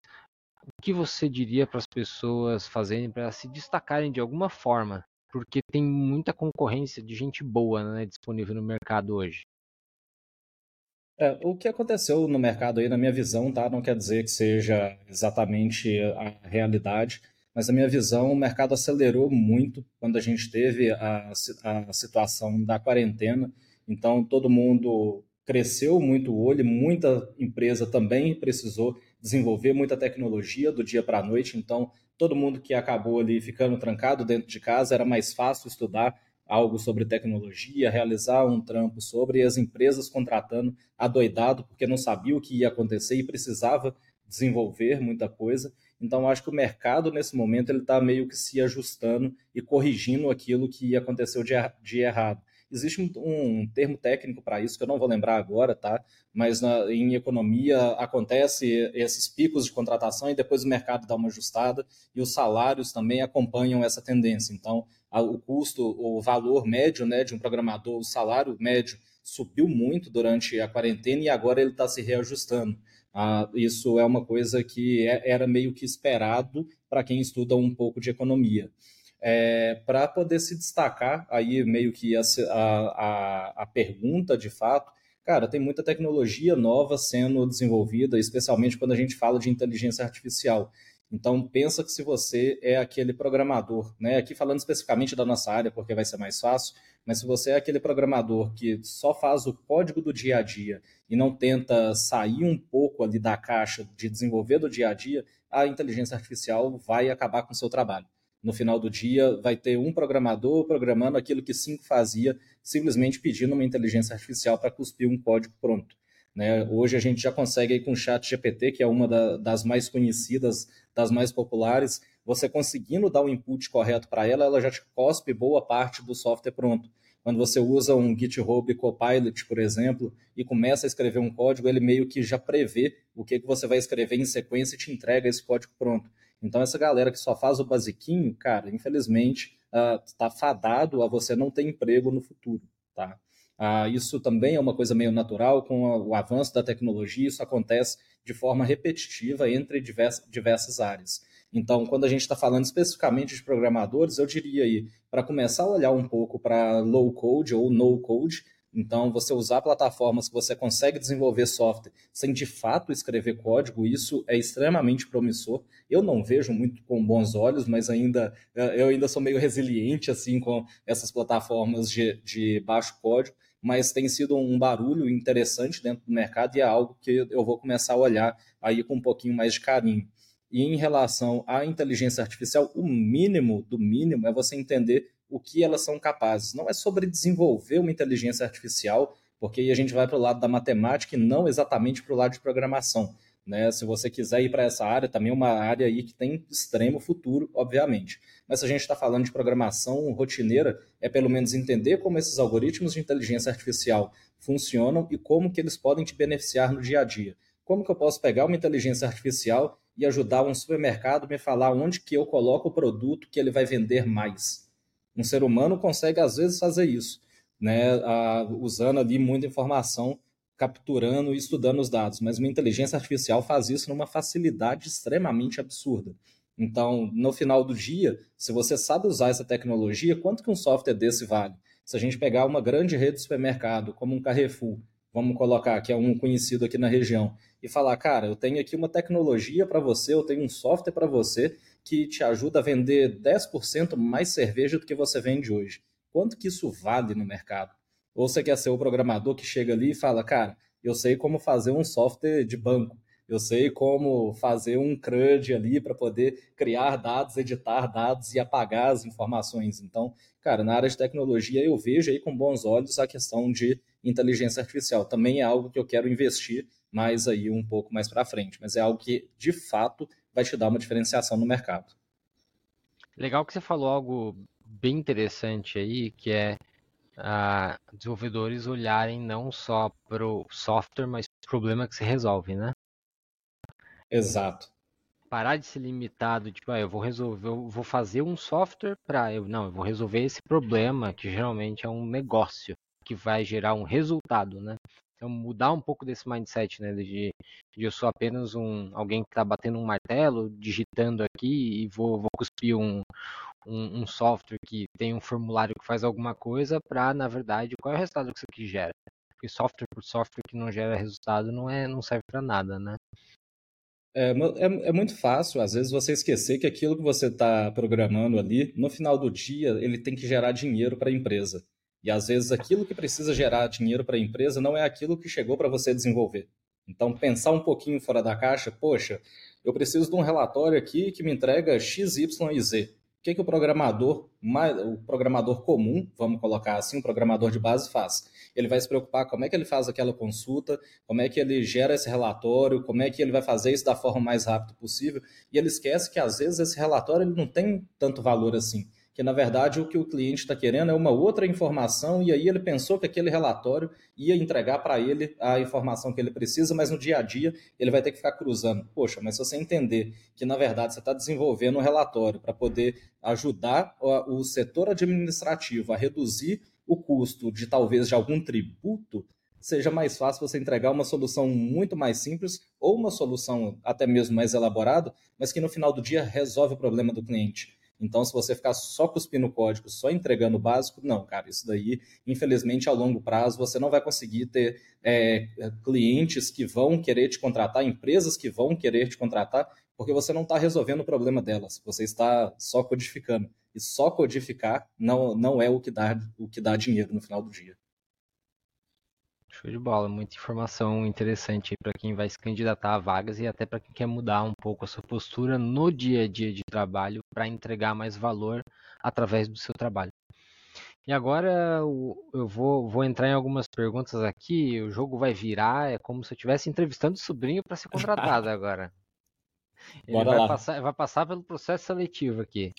o que você diria para as pessoas fazerem para se destacarem de alguma forma? Porque tem muita concorrência de gente boa né, disponível no mercado hoje. É, o que aconteceu no mercado aí, na minha visão, tá? Não quer dizer que seja exatamente a realidade, mas na minha visão, o mercado acelerou muito quando a gente teve a, a situação da quarentena. Então, todo mundo cresceu muito o olho, muita empresa também precisou desenvolver muita tecnologia do dia para a noite. Então, todo mundo que acabou ali ficando trancado dentro de casa era mais fácil estudar algo sobre tecnologia, realizar um trampo sobre, e as empresas contratando adoidado porque não sabia o que ia acontecer e precisava desenvolver muita coisa. Então, acho que o mercado, nesse momento, ele está meio que se ajustando e corrigindo aquilo que aconteceu de, de errado. Existe um, um termo técnico para isso que eu não vou lembrar agora, tá? Mas na, em economia acontece esses picos de contratação e depois o mercado dá uma ajustada e os salários também acompanham essa tendência. Então, a, o custo, o valor médio né, de um programador, o salário médio subiu muito durante a quarentena e agora ele está se reajustando. Ah, isso é uma coisa que é, era meio que esperado para quem estuda um pouco de economia. É, para poder se destacar, aí meio que a, a, a pergunta de fato, cara, tem muita tecnologia nova sendo desenvolvida, especialmente quando a gente fala de inteligência artificial. Então, pensa que se você é aquele programador, né? aqui falando especificamente da nossa área, porque vai ser mais fácil, mas se você é aquele programador que só faz o código do dia a dia e não tenta sair um pouco ali da caixa de desenvolver do dia a dia, a inteligência artificial vai acabar com o seu trabalho. No final do dia, vai ter um programador programando aquilo que cinco fazia, simplesmente pedindo uma inteligência artificial para cuspir um código pronto. Né? Hoje a gente já consegue com o Chat GPT, que é uma da, das mais conhecidas, das mais populares, você conseguindo dar o input correto para ela, ela já te cospe boa parte do software pronto. Quando você usa um GitHub Copilot, por exemplo, e começa a escrever um código, ele meio que já prevê o que, que você vai escrever em sequência e te entrega esse código pronto. Então, essa galera que só faz o basiquinho, cara, infelizmente, está uh, fadado a você não ter emprego no futuro, tá? Uh, isso também é uma coisa meio natural, com o avanço da tecnologia, isso acontece de forma repetitiva entre diversas, diversas áreas. Então, quando a gente está falando especificamente de programadores, eu diria aí, para começar a olhar um pouco para low code ou no code, então, você usar plataformas que você consegue desenvolver software sem de fato escrever código, isso é extremamente promissor. Eu não vejo muito com bons olhos, mas ainda eu ainda sou meio resiliente assim com essas plataformas de, de baixo código, mas tem sido um barulho interessante dentro do mercado e é algo que eu vou começar a olhar aí com um pouquinho mais de carinho. E em relação à inteligência artificial, o mínimo do mínimo é você entender o que elas são capazes. Não é sobre desenvolver uma inteligência artificial, porque aí a gente vai para o lado da matemática e não exatamente para o lado de programação. Né? Se você quiser ir para essa área, também é uma área aí que tem extremo futuro, obviamente. Mas se a gente está falando de programação rotineira, é pelo menos entender como esses algoritmos de inteligência artificial funcionam e como que eles podem te beneficiar no dia a dia. Como que eu posso pegar uma inteligência artificial e ajudar um supermercado a me falar onde que eu coloco o produto que ele vai vender mais? Um ser humano consegue, às vezes, fazer isso, né? usando ali muita informação, capturando e estudando os dados, mas uma inteligência artificial faz isso numa facilidade extremamente absurda. Então, no final do dia, se você sabe usar essa tecnologia, quanto que um software desse vale? Se a gente pegar uma grande rede de supermercado, como um Carrefour, vamos colocar que é um conhecido aqui na região, e falar, cara, eu tenho aqui uma tecnologia para você, eu tenho um software para você que te ajuda a vender 10% mais cerveja do que você vende hoje. Quanto que isso vale no mercado? Ou você quer ser o programador que chega ali e fala, cara, eu sei como fazer um software de banco, eu sei como fazer um CRUD ali para poder criar dados, editar dados e apagar as informações. Então, cara, na área de tecnologia eu vejo aí com bons olhos a questão de inteligência artificial. Também é algo que eu quero investir mais aí um pouco mais para frente, mas é algo que de fato vai te dar uma diferenciação no mercado. Legal que você falou algo bem interessante aí, que é a desenvolvedores olharem não só para o software, mas para o problema que se resolve, né? Exato. Parar de ser limitado, tipo, ah, eu vou resolver, eu vou fazer um software para eu, não, eu vou resolver esse problema, que geralmente é um negócio que vai gerar um resultado, né? Então mudar um pouco desse mindset, né, de, de eu sou apenas um alguém que está batendo um martelo, digitando aqui e vou, vou cuspir um, um, um, software que tem um formulário que faz alguma coisa para, na verdade, qual é o resultado que isso aqui gera? Porque software por software que não gera resultado não é não serve para nada, né? É, é, é, muito fácil, às vezes, você esquecer que aquilo que você está programando ali, no final do dia, ele tem que gerar dinheiro para a empresa. E às vezes aquilo que precisa gerar dinheiro para a empresa não é aquilo que chegou para você desenvolver. Então, pensar um pouquinho fora da caixa, poxa, eu preciso de um relatório aqui que me entrega X, Y e Z. O que, que o programador, o programador comum, vamos colocar assim, o programador de base faz? Ele vai se preocupar como é que ele faz aquela consulta, como é que ele gera esse relatório, como é que ele vai fazer isso da forma mais rápida possível, e ele esquece que às vezes esse relatório ele não tem tanto valor assim que na verdade o que o cliente está querendo é uma outra informação e aí ele pensou que aquele relatório ia entregar para ele a informação que ele precisa, mas no dia a dia ele vai ter que ficar cruzando. Poxa, mas se você entender que na verdade você está desenvolvendo um relatório para poder ajudar o setor administrativo a reduzir o custo de talvez de algum tributo, seja mais fácil você entregar uma solução muito mais simples ou uma solução até mesmo mais elaborada, mas que no final do dia resolve o problema do cliente. Então, se você ficar só cuspindo o código, só entregando o básico, não, cara, isso daí, infelizmente, a longo prazo, você não vai conseguir ter é, clientes que vão querer te contratar, empresas que vão querer te contratar, porque você não está resolvendo o problema delas, você está só codificando. E só codificar não, não é o que, dá, o que dá dinheiro no final do dia. Show de bola, muita informação interessante para quem vai se candidatar a vagas e até para quem quer mudar um pouco a sua postura no dia a dia de trabalho para entregar mais valor através do seu trabalho. E agora eu vou, vou entrar em algumas perguntas aqui. O jogo vai virar, é como se eu estivesse entrevistando o sobrinho para ser contratado agora. Ele Bora vai lá. Passar, vai passar pelo processo seletivo aqui.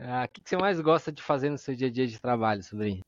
Ah, o que, que você mais gosta de fazer no seu dia a dia de trabalho, sobrinho?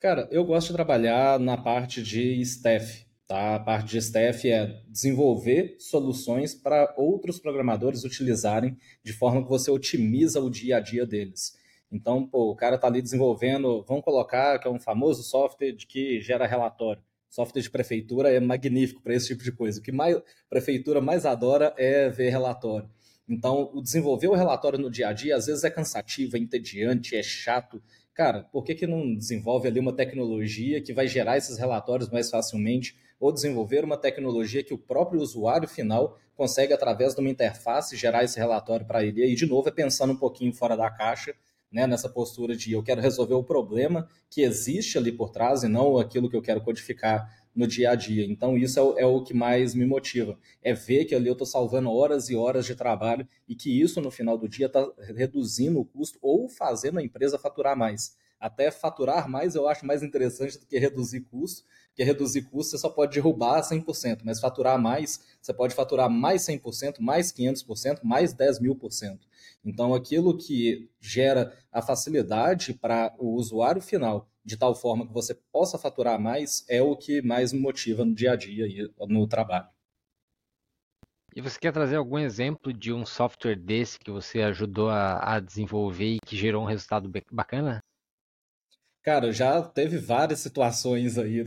Cara, eu gosto de trabalhar na parte de staff, tá? A parte de staff é desenvolver soluções para outros programadores utilizarem de forma que você otimiza o dia a dia deles. Então, pô, o cara está ali desenvolvendo, vamos colocar que é um famoso software que gera relatório. Software de prefeitura é magnífico para esse tipo de coisa. O que mais prefeitura mais adora é ver relatório. Então, o desenvolver o relatório no dia a dia às vezes é cansativo, é entediante, é chato, cara, por que, que não desenvolve ali uma tecnologia que vai gerar esses relatórios mais facilmente, ou desenvolver uma tecnologia que o próprio usuário final consegue, através de uma interface, gerar esse relatório para ele? E aí, de novo, é pensando um pouquinho fora da caixa, né, nessa postura de eu quero resolver o problema que existe ali por trás e não aquilo que eu quero codificar no dia a dia. Então, isso é o, é o que mais me motiva. É ver que ali eu estou salvando horas e horas de trabalho e que isso, no final do dia, está reduzindo o custo ou fazendo a empresa faturar mais. Até faturar mais eu acho mais interessante do que reduzir custo, porque reduzir custo você só pode derrubar 100%, mas faturar mais, você pode faturar mais 100%, mais 500%, mais 10 mil por cento. Então, aquilo que gera a facilidade para o usuário final de tal forma que você possa faturar mais, é o que mais me motiva no dia a dia e no trabalho. E você quer trazer algum exemplo de um software desse que você ajudou a, a desenvolver e que gerou um resultado bacana? Cara, já teve várias situações aí.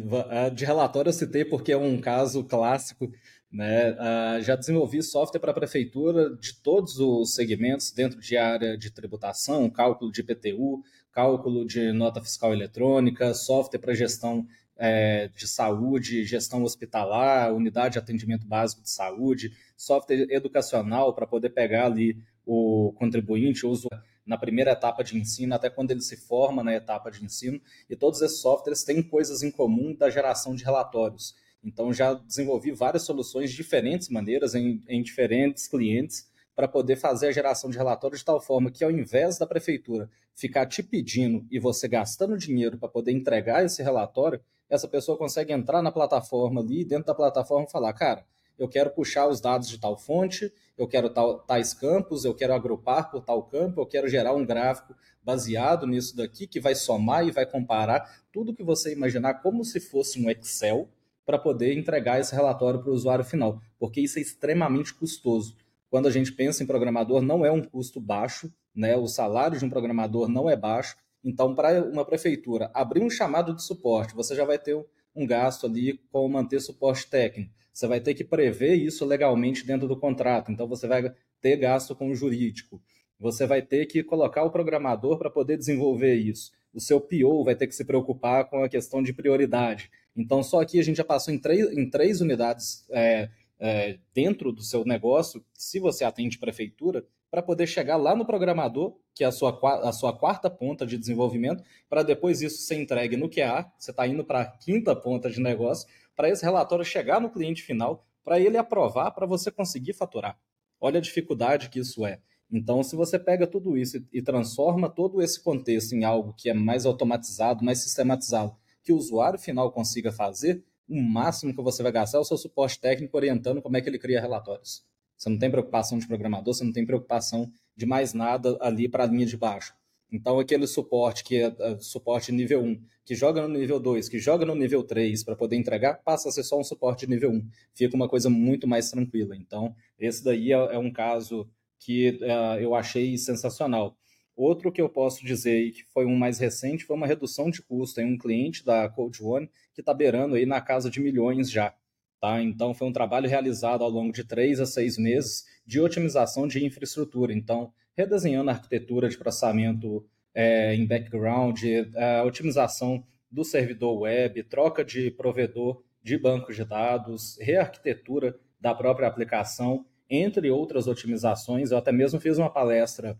De relatório eu citei porque é um caso clássico. Né? Já desenvolvi software para a prefeitura de todos os segmentos dentro de área de tributação, cálculo de IPTU, cálculo de nota fiscal eletrônica, software para gestão é, de saúde, gestão hospitalar, unidade de atendimento básico de saúde, software educacional para poder pegar ali o contribuinte, uso na primeira etapa de ensino até quando ele se forma na etapa de ensino, e todos esses softwares têm coisas em comum da geração de relatórios. Então já desenvolvi várias soluções de diferentes maneiras em, em diferentes clientes para poder fazer a geração de relatórios de tal forma que, ao invés da prefeitura ficar te pedindo e você gastando dinheiro para poder entregar esse relatório, essa pessoa consegue entrar na plataforma ali, dentro da plataforma, falar: cara, eu quero puxar os dados de tal fonte, eu quero tal, tais campos, eu quero agrupar por tal campo, eu quero gerar um gráfico baseado nisso daqui que vai somar e vai comparar tudo que você imaginar como se fosse um Excel para poder entregar esse relatório para o usuário final, porque isso é extremamente custoso. Quando a gente pensa em programador, não é um custo baixo, né? O salário de um programador não é baixo. Então, para uma prefeitura abrir um chamado de suporte, você já vai ter um gasto ali com manter suporte técnico. Você vai ter que prever isso legalmente dentro do contrato. Então, você vai ter gasto com o jurídico. Você vai ter que colocar o programador para poder desenvolver isso. O seu PO vai ter que se preocupar com a questão de prioridade. Então, só aqui a gente já passou em três, em três unidades é, é, dentro do seu negócio, se você atende prefeitura, para poder chegar lá no programador, que é a sua, a sua quarta ponta de desenvolvimento, para depois isso ser entregue no QA, você está indo para a quinta ponta de negócio, para esse relatório chegar no cliente final, para ele aprovar, para você conseguir faturar. Olha a dificuldade que isso é. Então, se você pega tudo isso e transforma todo esse contexto em algo que é mais automatizado, mais sistematizado, que o usuário final consiga fazer, o máximo que você vai gastar é o seu suporte técnico orientando como é que ele cria relatórios. Você não tem preocupação de programador, você não tem preocupação de mais nada ali para a linha de baixo. Então, aquele suporte que é uh, suporte nível 1, que joga no nível 2, que joga no nível 3 para poder entregar, passa a ser só um suporte nível 1. Fica uma coisa muito mais tranquila. Então, esse daí é, é um caso que uh, eu achei sensacional. Outro que eu posso dizer que foi um mais recente foi uma redução de custo em um cliente da Code One que está beirando aí na casa de milhões já. Tá? Então, foi um trabalho realizado ao longo de três a seis meses de otimização de infraestrutura. Então, redesenhando a arquitetura de processamento é, em background, é, a otimização do servidor web, troca de provedor de banco de dados, rearquitetura da própria aplicação, entre outras otimizações. Eu até mesmo fiz uma palestra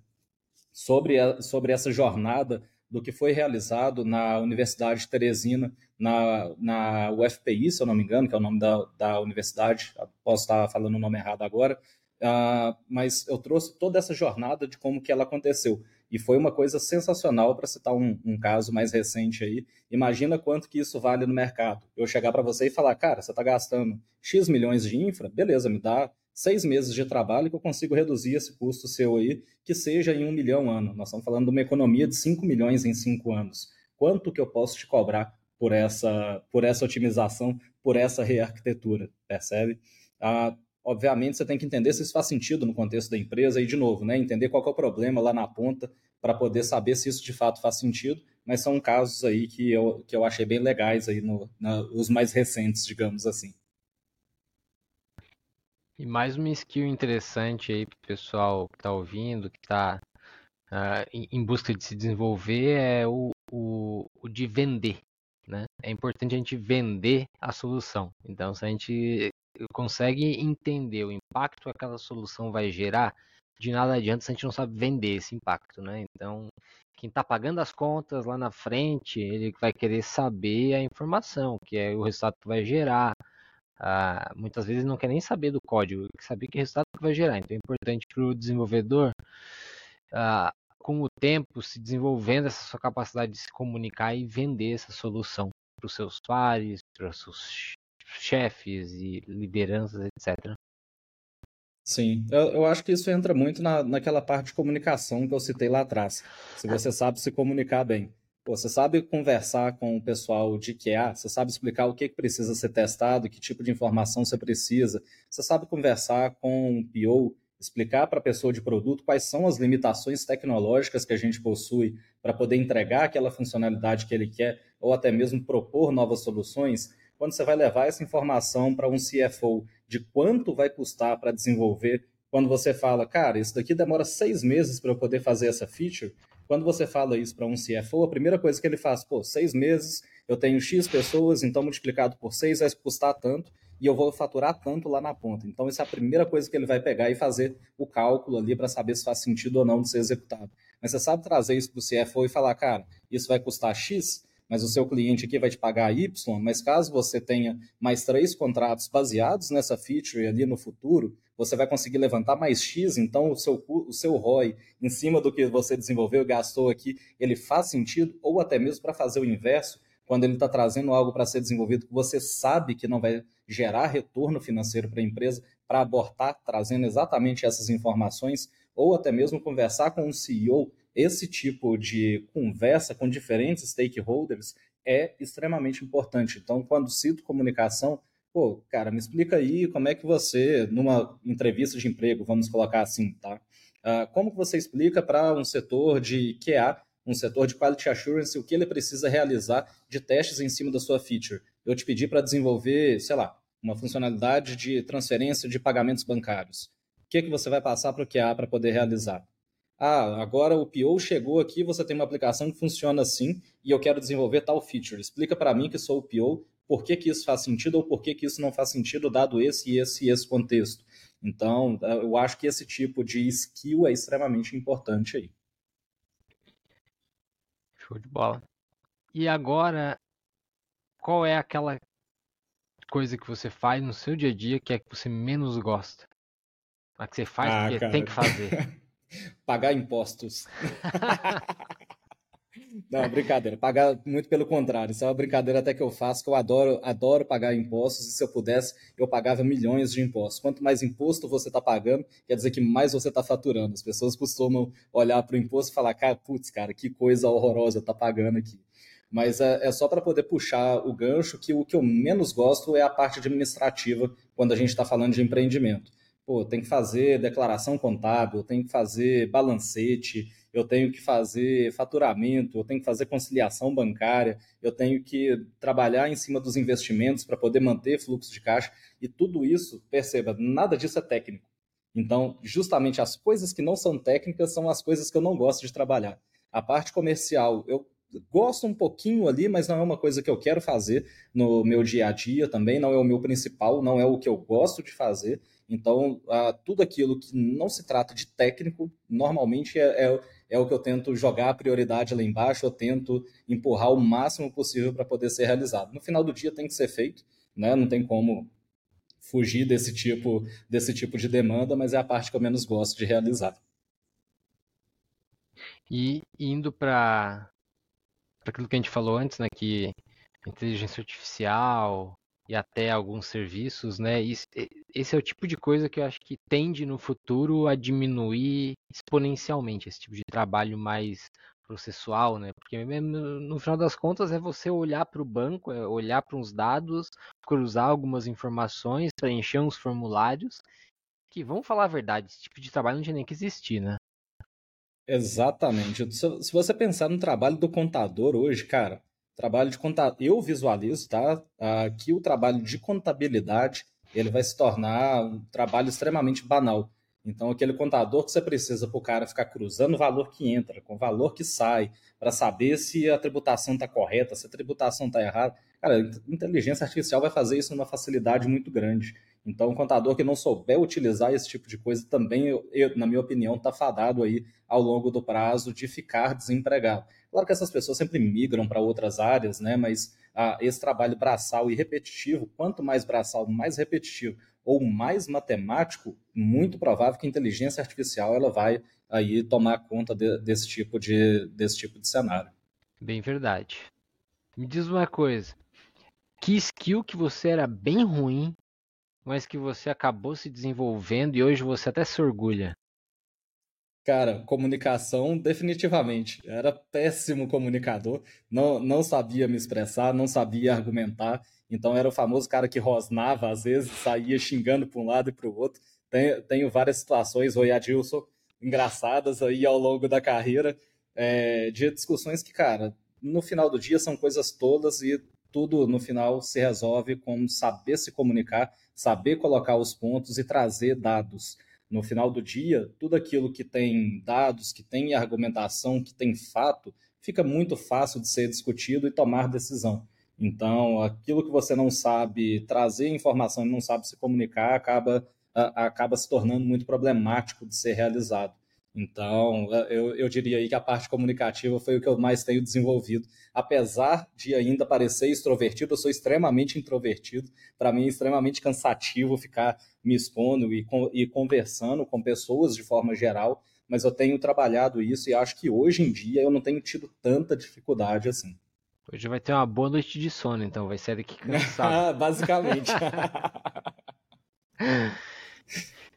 sobre, a, sobre essa jornada do que foi realizado na Universidade de Teresina, na, na UFPI, se eu não me engano, que é o nome da, da universidade, posso estar falando o nome errado agora, uh, mas eu trouxe toda essa jornada de como que ela aconteceu. E foi uma coisa sensacional, para citar um, um, caso mais recente aí. Imagina quanto que isso vale no mercado. Eu chegar para você e falar, cara, você está gastando X milhões de infra, beleza, me dá seis meses de trabalho que eu consigo reduzir esse custo seu aí, que seja em um milhão ano. Nós estamos falando de uma economia de 5 milhões em cinco anos. Quanto que eu posso te cobrar por essa, por essa otimização, por essa rearquitetura, percebe? Ah, obviamente você tem que entender se isso faz sentido no contexto da empresa e, de novo, né, entender qual é o problema lá na ponta para poder saber se isso de fato faz sentido, mas são casos aí que eu, que eu achei bem legais aí no, na, os mais recentes, digamos assim. E mais uma skill interessante aí para o pessoal que está ouvindo, que está uh, em, em, busca de se desenvolver, é o, o, o, de vender. Né? É importante a gente vender a solução. Então, se a gente consegue entender o impacto que aquela solução vai gerar, de nada adianta se a gente não sabe vender esse impacto. Né? Então, quem está pagando as contas lá na frente, ele vai querer saber a informação, que é o resultado que vai gerar, ah, muitas vezes não quer nem saber do código, quer saber que resultado que vai gerar. Então é importante para o desenvolvedor, ah, com o tempo, se desenvolvendo essa sua capacidade de se comunicar e vender essa solução para os seus pares, para os seus chefes e lideranças, etc. Sim, eu, eu, acho que isso entra muito na, naquela parte de comunicação que eu citei lá atrás. Se você sabe se comunicar bem. Pô, você sabe conversar com o pessoal de QA, você sabe explicar o que precisa ser testado, que tipo de informação você precisa, você sabe conversar com o PO, explicar para a pessoa de produto quais são as limitações tecnológicas que a gente possui para poder entregar aquela funcionalidade que ele quer, ou até mesmo propor novas soluções. Quando você vai levar essa informação para um CFO de quanto vai custar para desenvolver, quando você fala, cara, isso daqui demora seis meses para eu poder fazer essa feature, quando você fala isso para um CFO, a primeira coisa que ele faz, pô, seis meses, eu tenho X pessoas, então multiplicado por seis vai custar tanto e eu vou faturar tanto lá na ponta. Então, essa é a primeira coisa que ele vai pegar e fazer o cálculo ali para saber se faz sentido ou não de ser executado. Mas você sabe trazer isso para o CFO e falar, cara, isso vai custar X, mas o seu cliente aqui vai te pagar Y, mas caso você tenha mais três contratos baseados nessa feature ali no futuro, você vai conseguir levantar mais X, então o seu, o seu ROI em cima do que você desenvolveu gastou aqui, ele faz sentido, ou até mesmo para fazer o inverso, quando ele está trazendo algo para ser desenvolvido que você sabe que não vai gerar retorno financeiro para a empresa, para abortar, trazendo exatamente essas informações, ou até mesmo conversar com um CEO, esse tipo de conversa com diferentes stakeholders é extremamente importante. Então, quando cito comunicação, pô, cara, me explica aí como é que você, numa entrevista de emprego, vamos colocar assim, tá? Uh, como que você explica para um setor de QA um setor de quality assurance, o que ele precisa realizar de testes em cima da sua feature. Eu te pedi para desenvolver, sei lá, uma funcionalidade de transferência de pagamentos bancários. O que, que você vai passar para o QA para poder realizar? Ah, agora o PO chegou aqui, você tem uma aplicação que funciona assim e eu quero desenvolver tal feature. Explica para mim que sou o PO, por que, que isso faz sentido ou por que, que isso não faz sentido dado esse, esse e esse contexto. Então, eu acho que esse tipo de skill é extremamente importante aí. Show de bola. E agora, qual é aquela coisa que você faz no seu dia a dia que é que você menos gosta? A que você faz ah, porque cara. tem que fazer. Pagar impostos. Não, brincadeira. Pagar muito pelo contrário. Isso é uma brincadeira até que eu faço, que eu adoro, adoro pagar impostos, e se eu pudesse, eu pagava milhões de impostos. Quanto mais imposto você está pagando, quer dizer que mais você está faturando. As pessoas costumam olhar para o imposto e falar, cara, putz, cara, que coisa horrorosa tá pagando aqui. Mas é, é só para poder puxar o gancho que o que eu menos gosto é a parte administrativa quando a gente está falando de empreendimento. Pô, tem que fazer declaração contábil, tem que fazer balancete, eu tenho que fazer faturamento, eu tenho que fazer conciliação bancária, eu tenho que trabalhar em cima dos investimentos para poder manter fluxo de caixa, e tudo isso, perceba, nada disso é técnico. Então, justamente as coisas que não são técnicas são as coisas que eu não gosto de trabalhar. A parte comercial, eu gosto um pouquinho ali, mas não é uma coisa que eu quero fazer no meu dia a dia também, não é o meu principal, não é o que eu gosto de fazer. Então, tudo aquilo que não se trata de técnico, normalmente é, é, é o que eu tento jogar a prioridade lá embaixo, eu tento empurrar o máximo possível para poder ser realizado. No final do dia tem que ser feito, né? não tem como fugir desse tipo, desse tipo de demanda, mas é a parte que eu menos gosto de realizar. E indo para aquilo que a gente falou antes, né, que inteligência artificial, e até alguns serviços, né? Esse é o tipo de coisa que eu acho que tende no futuro a diminuir exponencialmente esse tipo de trabalho mais processual, né? Porque no final das contas é você olhar para o banco, é olhar para uns dados, cruzar algumas informações, preencher uns formulários, que vão falar a verdade, esse tipo de trabalho não tinha nem que existir, né? Exatamente. Se você pensar no trabalho do contador hoje, cara, trabalho de contabilidade, eu visualizo, tá? Que o trabalho de contabilidade ele vai se tornar um trabalho extremamente banal. Então, aquele contador que você precisa para o cara ficar cruzando o valor que entra com o valor que sai, para saber se a tributação está correta, se a tributação está errada. Cara, inteligência artificial vai fazer isso numa facilidade muito grande. Então, um contador que não souber utilizar esse tipo de coisa também, eu, na minha opinião, está fadado aí ao longo do prazo de ficar desempregado. Claro que essas pessoas sempre migram para outras áreas, né? Mas ah, esse trabalho braçal e repetitivo, quanto mais braçal, mais repetitivo ou mais matemático, muito provável que a inteligência artificial ela vai aí tomar conta de, desse tipo de desse tipo de cenário. Bem verdade. Me diz uma coisa, que skill que você era bem ruim mas que você acabou se desenvolvendo e hoje você até se orgulha? Cara, comunicação, definitivamente. Era péssimo comunicador, não, não sabia me expressar, não sabia argumentar, então era o famoso cara que rosnava, às vezes saía xingando para um lado e para o outro. Tenho, tenho várias situações, oi Adilson, engraçadas aí ao longo da carreira, é, de discussões que, cara, no final do dia são coisas todas e tudo no final se resolve com saber se comunicar, saber colocar os pontos e trazer dados. No final do dia, tudo aquilo que tem dados, que tem argumentação, que tem fato, fica muito fácil de ser discutido e tomar decisão. Então, aquilo que você não sabe trazer informação e não sabe se comunicar acaba, acaba se tornando muito problemático de ser realizado. Então, eu, eu diria aí que a parte comunicativa foi o que eu mais tenho desenvolvido. Apesar de ainda parecer extrovertido, eu sou extremamente introvertido. Para mim é extremamente cansativo ficar me expondo e, e conversando com pessoas de forma geral, mas eu tenho trabalhado isso e acho que hoje em dia eu não tenho tido tanta dificuldade assim. Hoje vai ter uma boa noite de sono, então vai sair daqui cansado. Basicamente.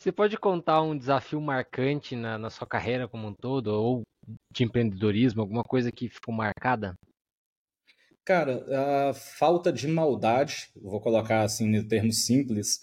Você pode contar um desafio marcante na, na sua carreira como um todo, ou de empreendedorismo, alguma coisa que ficou marcada? Cara, a falta de maldade, vou colocar assim em termos simples,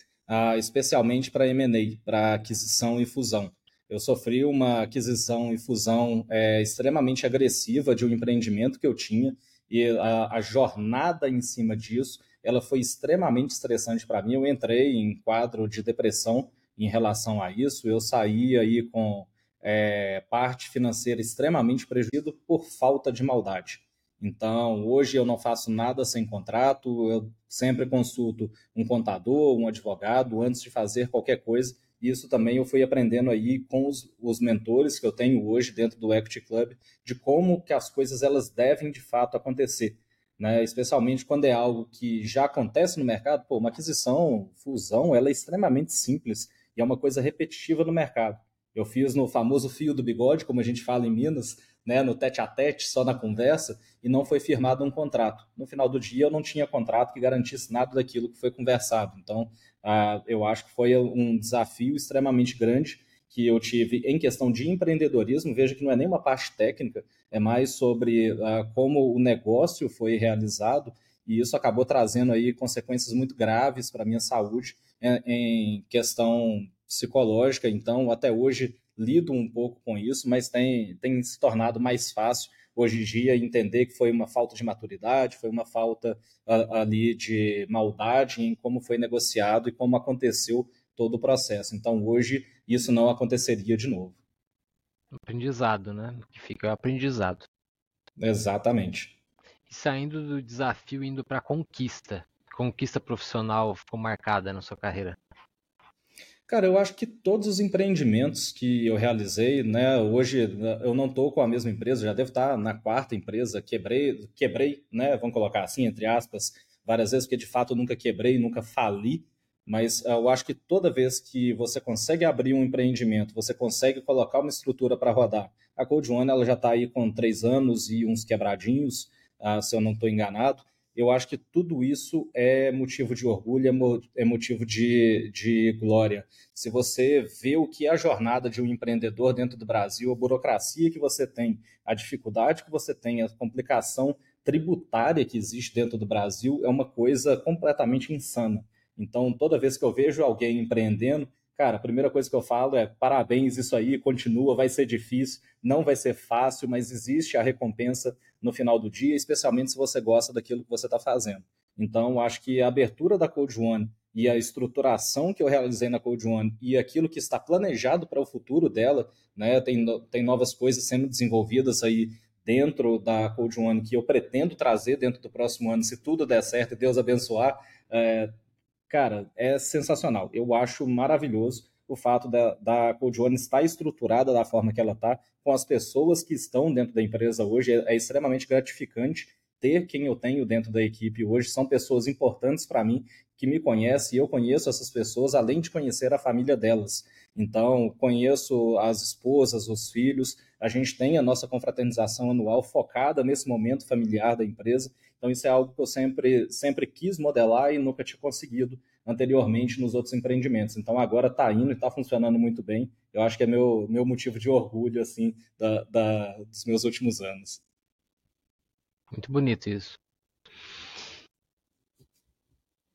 especialmente para M&A, para aquisição e fusão. Eu sofri uma aquisição e fusão é, extremamente agressiva de um empreendimento que eu tinha e a, a jornada em cima disso, ela foi extremamente estressante para mim. Eu entrei em quadro de depressão em relação a isso. Eu saí aí com é, parte financeira extremamente prejudicada por falta de maldade. Então, hoje eu não faço nada sem contrato, eu sempre consulto um contador, um advogado, antes de fazer qualquer coisa. Isso também eu fui aprendendo aí com os, os mentores que eu tenho hoje dentro do Equity Club, de como que as coisas elas devem de fato acontecer. Né? Especialmente quando é algo que já acontece no mercado, pô, uma aquisição, fusão, ela é extremamente simples é uma coisa repetitiva no mercado. Eu fiz no famoso fio do bigode, como a gente fala em Minas, né, no tete a tete, só na conversa, e não foi firmado um contrato. No final do dia, eu não tinha contrato que garantisse nada daquilo que foi conversado. Então, eu acho que foi um desafio extremamente grande que eu tive em questão de empreendedorismo. Veja que não é nem uma parte técnica, é mais sobre como o negócio foi realizado, e isso acabou trazendo aí consequências muito graves para a minha saúde em, questão psicológica. Então, até hoje, lido um pouco com isso, mas tem, tem se tornado mais fácil hoje em dia entender que foi uma falta de maturidade, foi uma falta ali de maldade em como foi negociado e como aconteceu todo o processo. Então, hoje, isso não aconteceria de novo. Aprendizado, né? O que fica é o aprendizado. Exatamente. E saindo do desafio, indo para a conquista. Conquista profissional ficou marcada na sua carreira? Cara, eu acho que todos os empreendimentos que eu realizei, né, hoje eu não estou com a mesma empresa, já devo estar na quarta empresa, quebrei, quebrei, né, vamos colocar assim, entre aspas, várias vezes, porque de fato eu nunca quebrei, nunca fali, mas eu acho que toda vez que você consegue abrir um empreendimento, você consegue colocar uma estrutura para rodar. A Code One ela já está aí com três anos e uns quebradinhos, uh, se eu não estou enganado eu acho que tudo isso é motivo de orgulho, é, é motivo de, de glória. Se você vê o que é a jornada de um empreendedor dentro do Brasil, a burocracia que você tem, a dificuldade que você tem, a complicação tributária que existe dentro do Brasil, é uma coisa completamente insana. Então, toda vez que eu vejo alguém empreendendo, cara, a primeira coisa que eu falo é parabéns, isso aí continua, vai ser difícil, não vai ser fácil, mas existe a recompensa no final do dia, especialmente se você gosta daquilo que você está fazendo. Então, acho que a abertura da Code One e a estruturação que eu realizei na Code One e aquilo que está planejado para o futuro dela, né, tem, tem novas coisas sendo desenvolvidas aí dentro da Code One que eu pretendo trazer dentro do próximo ano, se tudo der certo e Deus abençoar, é, cara, é sensacional. Eu acho maravilhoso o fato da, da Code One estar estruturada da forma que ela está, com as pessoas que estão dentro da empresa hoje, é, é extremamente gratificante ter quem eu tenho dentro da equipe hoje. São pessoas importantes para mim, que me conhecem, e eu conheço essas pessoas, além de conhecer a família delas. Então, conheço as esposas, os filhos, a gente tem a nossa confraternização anual focada nesse momento familiar da empresa. Então, isso é algo que eu sempre, sempre quis modelar e nunca tinha conseguido anteriormente nos outros empreendimentos. Então agora está indo e está funcionando muito bem. Eu acho que é meu, meu motivo de orgulho assim da, da, dos meus últimos anos. Muito bonito isso.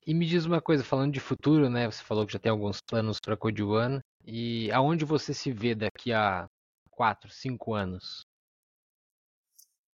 E me diz uma coisa, falando de futuro, né? Você falou que já tem alguns planos para Code One. E aonde você se vê daqui a 4, 5 anos?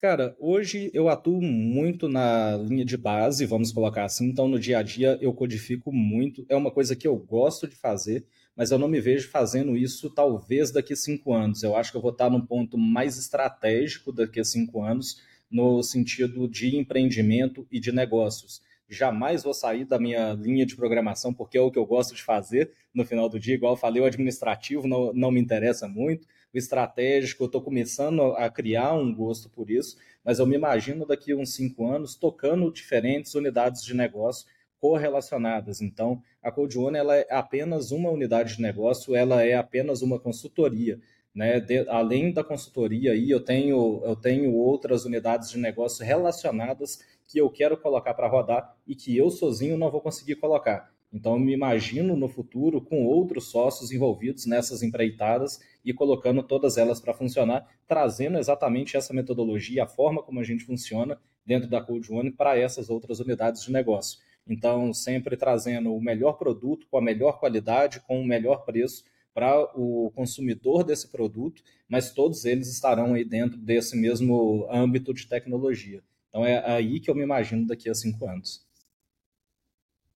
Cara, hoje eu atuo muito na linha de base, vamos colocar assim, então no dia a dia eu codifico muito. É uma coisa que eu gosto de fazer, mas eu não me vejo fazendo isso talvez daqui cinco anos. Eu acho que eu vou estar num ponto mais estratégico daqui a cinco anos, no sentido de empreendimento e de negócios. Jamais vou sair da minha linha de programação, porque é o que eu gosto de fazer no final do dia. Igual eu falei, o administrativo não, não me interessa muito o estratégico, eu estou começando a criar um gosto por isso, mas eu me imagino daqui a uns cinco anos tocando diferentes unidades de negócio correlacionadas. Então, a Code One ela é apenas uma unidade de negócio, ela é apenas uma consultoria. Né? De, além da consultoria aí, eu tenho, eu tenho outras unidades de negócio relacionadas que eu quero colocar para rodar e que eu sozinho não vou conseguir colocar. Então, eu me imagino no futuro com outros sócios envolvidos nessas empreitadas e colocando todas elas para funcionar, trazendo exatamente essa metodologia, a forma como a gente funciona dentro da Code One para essas outras unidades de negócio. Então, sempre trazendo o melhor produto com a melhor qualidade, com o melhor preço para o consumidor desse produto, mas todos eles estarão aí dentro desse mesmo âmbito de tecnologia. Então, é aí que eu me imagino daqui a cinco anos.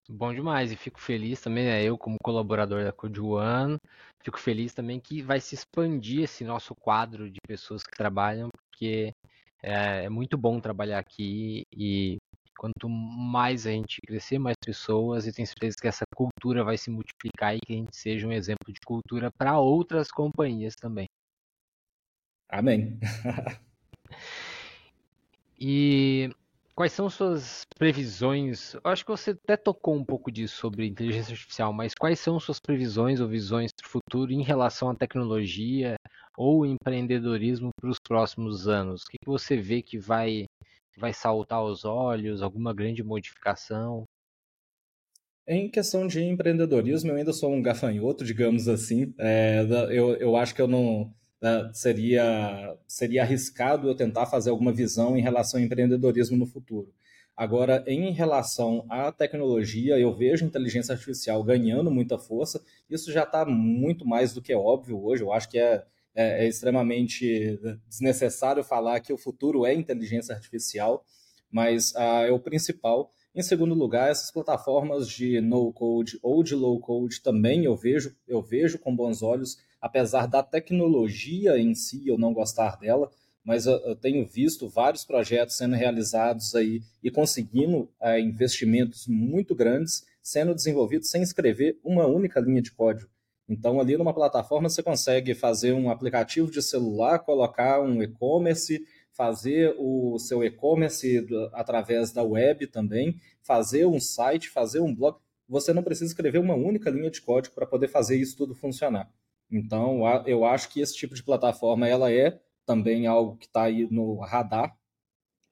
Bom demais, e fico feliz também, né, eu como colaborador da Code One, fico feliz também que vai se expandir esse nosso quadro de pessoas que trabalham, porque é, é muito bom trabalhar aqui e quanto mais a gente crescer, mais pessoas, e tenho certeza que essa cultura vai se multiplicar e que a gente seja um exemplo de cultura para outras companhias também. Amém. e Quais são suas previsões? Eu acho que você até tocou um pouco disso sobre inteligência artificial, mas quais são suas previsões ou visões para o futuro em relação à tecnologia ou empreendedorismo para os próximos anos? O que você vê que vai, vai saltar aos olhos? Alguma grande modificação? Em questão de empreendedorismo, eu ainda sou um gafanhoto, digamos assim. É, eu, eu acho que eu não né, seria, seria arriscado eu tentar fazer alguma visão em relação ao empreendedorismo no futuro. Agora, em relação à tecnologia, eu vejo inteligência artificial ganhando muita força. Isso já está muito mais do que óbvio hoje. Eu acho que é, é, é, extremamente desnecessário falar que o futuro é inteligência artificial, mas ah, é o principal. Em segundo lugar, essas plataformas de no-code ou de low-code também eu vejo, eu vejo com bons olhos apesar da tecnologia em si eu não gostar dela, mas eu, eu tenho visto vários projetos sendo realizados aí e conseguindo é, investimentos muito grandes sendo desenvolvidos sem escrever uma única linha de código. Então, ali numa plataforma, você consegue fazer um aplicativo de celular, colocar um e-commerce, fazer o seu e-commerce através da web também, fazer um site, fazer um blog. Você não precisa escrever uma única linha de código para poder fazer isso tudo funcionar. Então, eu acho que esse tipo de plataforma ela é também algo que está aí no radar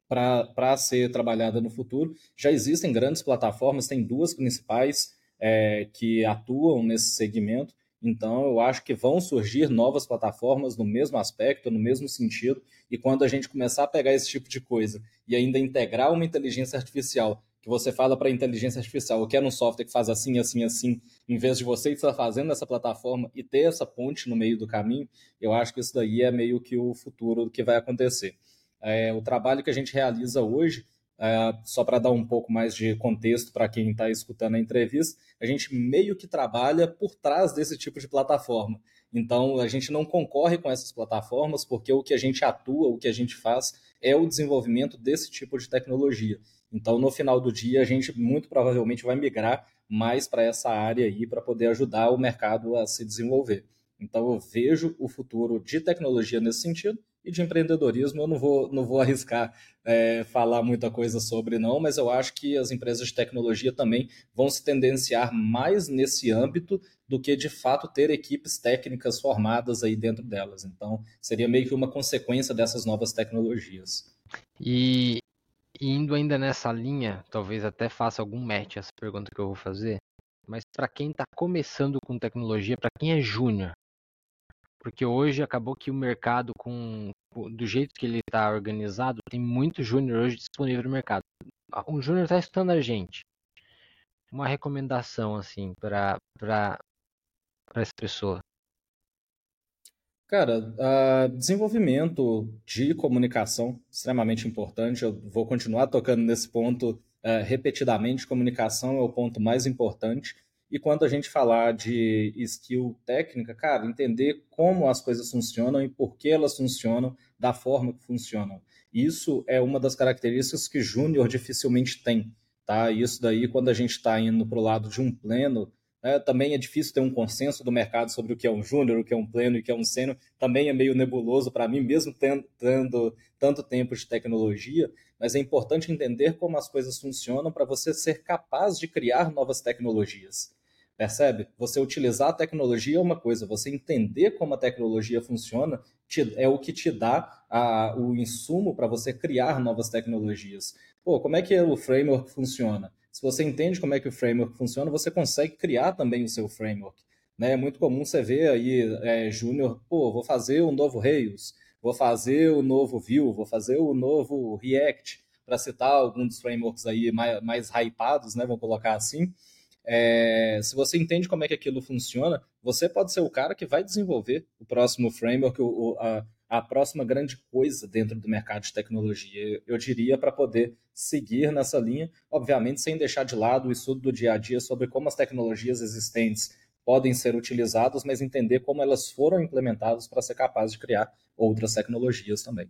para ser trabalhada no futuro. Já existem grandes plataformas, tem duas principais é, que atuam nesse segmento. Então, eu acho que vão surgir novas plataformas no mesmo aspecto, no mesmo sentido. E quando a gente começar a pegar esse tipo de coisa e ainda integrar uma inteligência artificial que você fala para a inteligência artificial, eu quero um software que faz assim, assim, assim, em vez de você estar fazendo essa plataforma e ter essa ponte no meio do caminho, eu acho que isso daí é meio que o futuro que vai acontecer. É, o trabalho que a gente realiza hoje, é, só para dar um pouco mais de contexto para quem está escutando a entrevista, a gente meio que trabalha por trás desse tipo de plataforma. Então, a gente não concorre com essas plataformas, porque o que a gente atua, o que a gente faz é o desenvolvimento desse tipo de tecnologia. Então, no final do dia, a gente muito provavelmente vai migrar mais para essa área aí para poder ajudar o mercado a se desenvolver. Então, eu vejo o futuro de tecnologia nesse sentido e de empreendedorismo eu não vou, não vou arriscar é, falar muita coisa sobre, não, mas eu acho que as empresas de tecnologia também vão se tendenciar mais nesse âmbito do que de fato ter equipes técnicas formadas aí dentro delas. Então, seria meio que uma consequência dessas novas tecnologias. E indo ainda nessa linha, talvez até faça algum match essa pergunta que eu vou fazer, mas para quem está começando com tecnologia, para quem é júnior, porque hoje acabou que o mercado, com do jeito que ele está organizado, tem muito júnior hoje disponível no mercado. Um júnior está estudando a gente. Uma recomendação assim para para essa pessoa. Cara, uh, desenvolvimento de comunicação extremamente importante. Eu vou continuar tocando nesse ponto uh, repetidamente. Comunicação é o ponto mais importante. E quando a gente falar de skill técnica, cara, entender como as coisas funcionam e por que elas funcionam da forma que funcionam. Isso é uma das características que Júnior dificilmente tem. Tá? Isso daí, quando a gente está indo para o lado de um pleno, é, também é difícil ter um consenso do mercado sobre o que é um júnior, o que é um pleno e o que é um sênior. Também é meio nebuloso para mim, mesmo tendo tanto tempo de tecnologia. Mas é importante entender como as coisas funcionam para você ser capaz de criar novas tecnologias. Percebe? Você utilizar a tecnologia é uma coisa, você entender como a tecnologia funciona te, é o que te dá a, o insumo para você criar novas tecnologias. Pô, como é que o framework funciona? Se você entende como é que o framework funciona, você consegue criar também o seu framework. Né? É muito comum você ver aí, é, Júnior, pô, vou fazer um novo Rails, vou fazer o novo Vue, vou fazer o novo React, para citar alguns dos frameworks aí mais, mais hypados, né? Vamos colocar assim. É, se você entende como é que aquilo funciona, você pode ser o cara que vai desenvolver o próximo framework, o, a, a próxima grande coisa dentro do mercado de tecnologia. Eu diria para poder seguir nessa linha, obviamente sem deixar de lado o estudo do dia a dia sobre como as tecnologias existentes podem ser utilizadas, mas entender como elas foram implementadas para ser capaz de criar outras tecnologias também.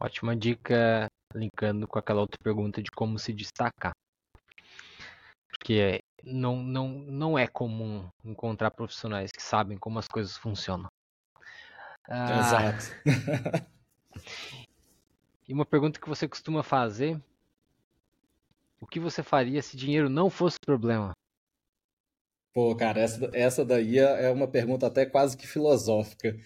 Ótima dica, linkando com aquela outra pergunta de como se destacar. Porque não, não, não é comum encontrar profissionais que sabem como as coisas funcionam. Ah, Exato. e uma pergunta que você costuma fazer: o que você faria se dinheiro não fosse problema? Pô, cara, essa, essa daí é, é uma pergunta até quase que filosófica.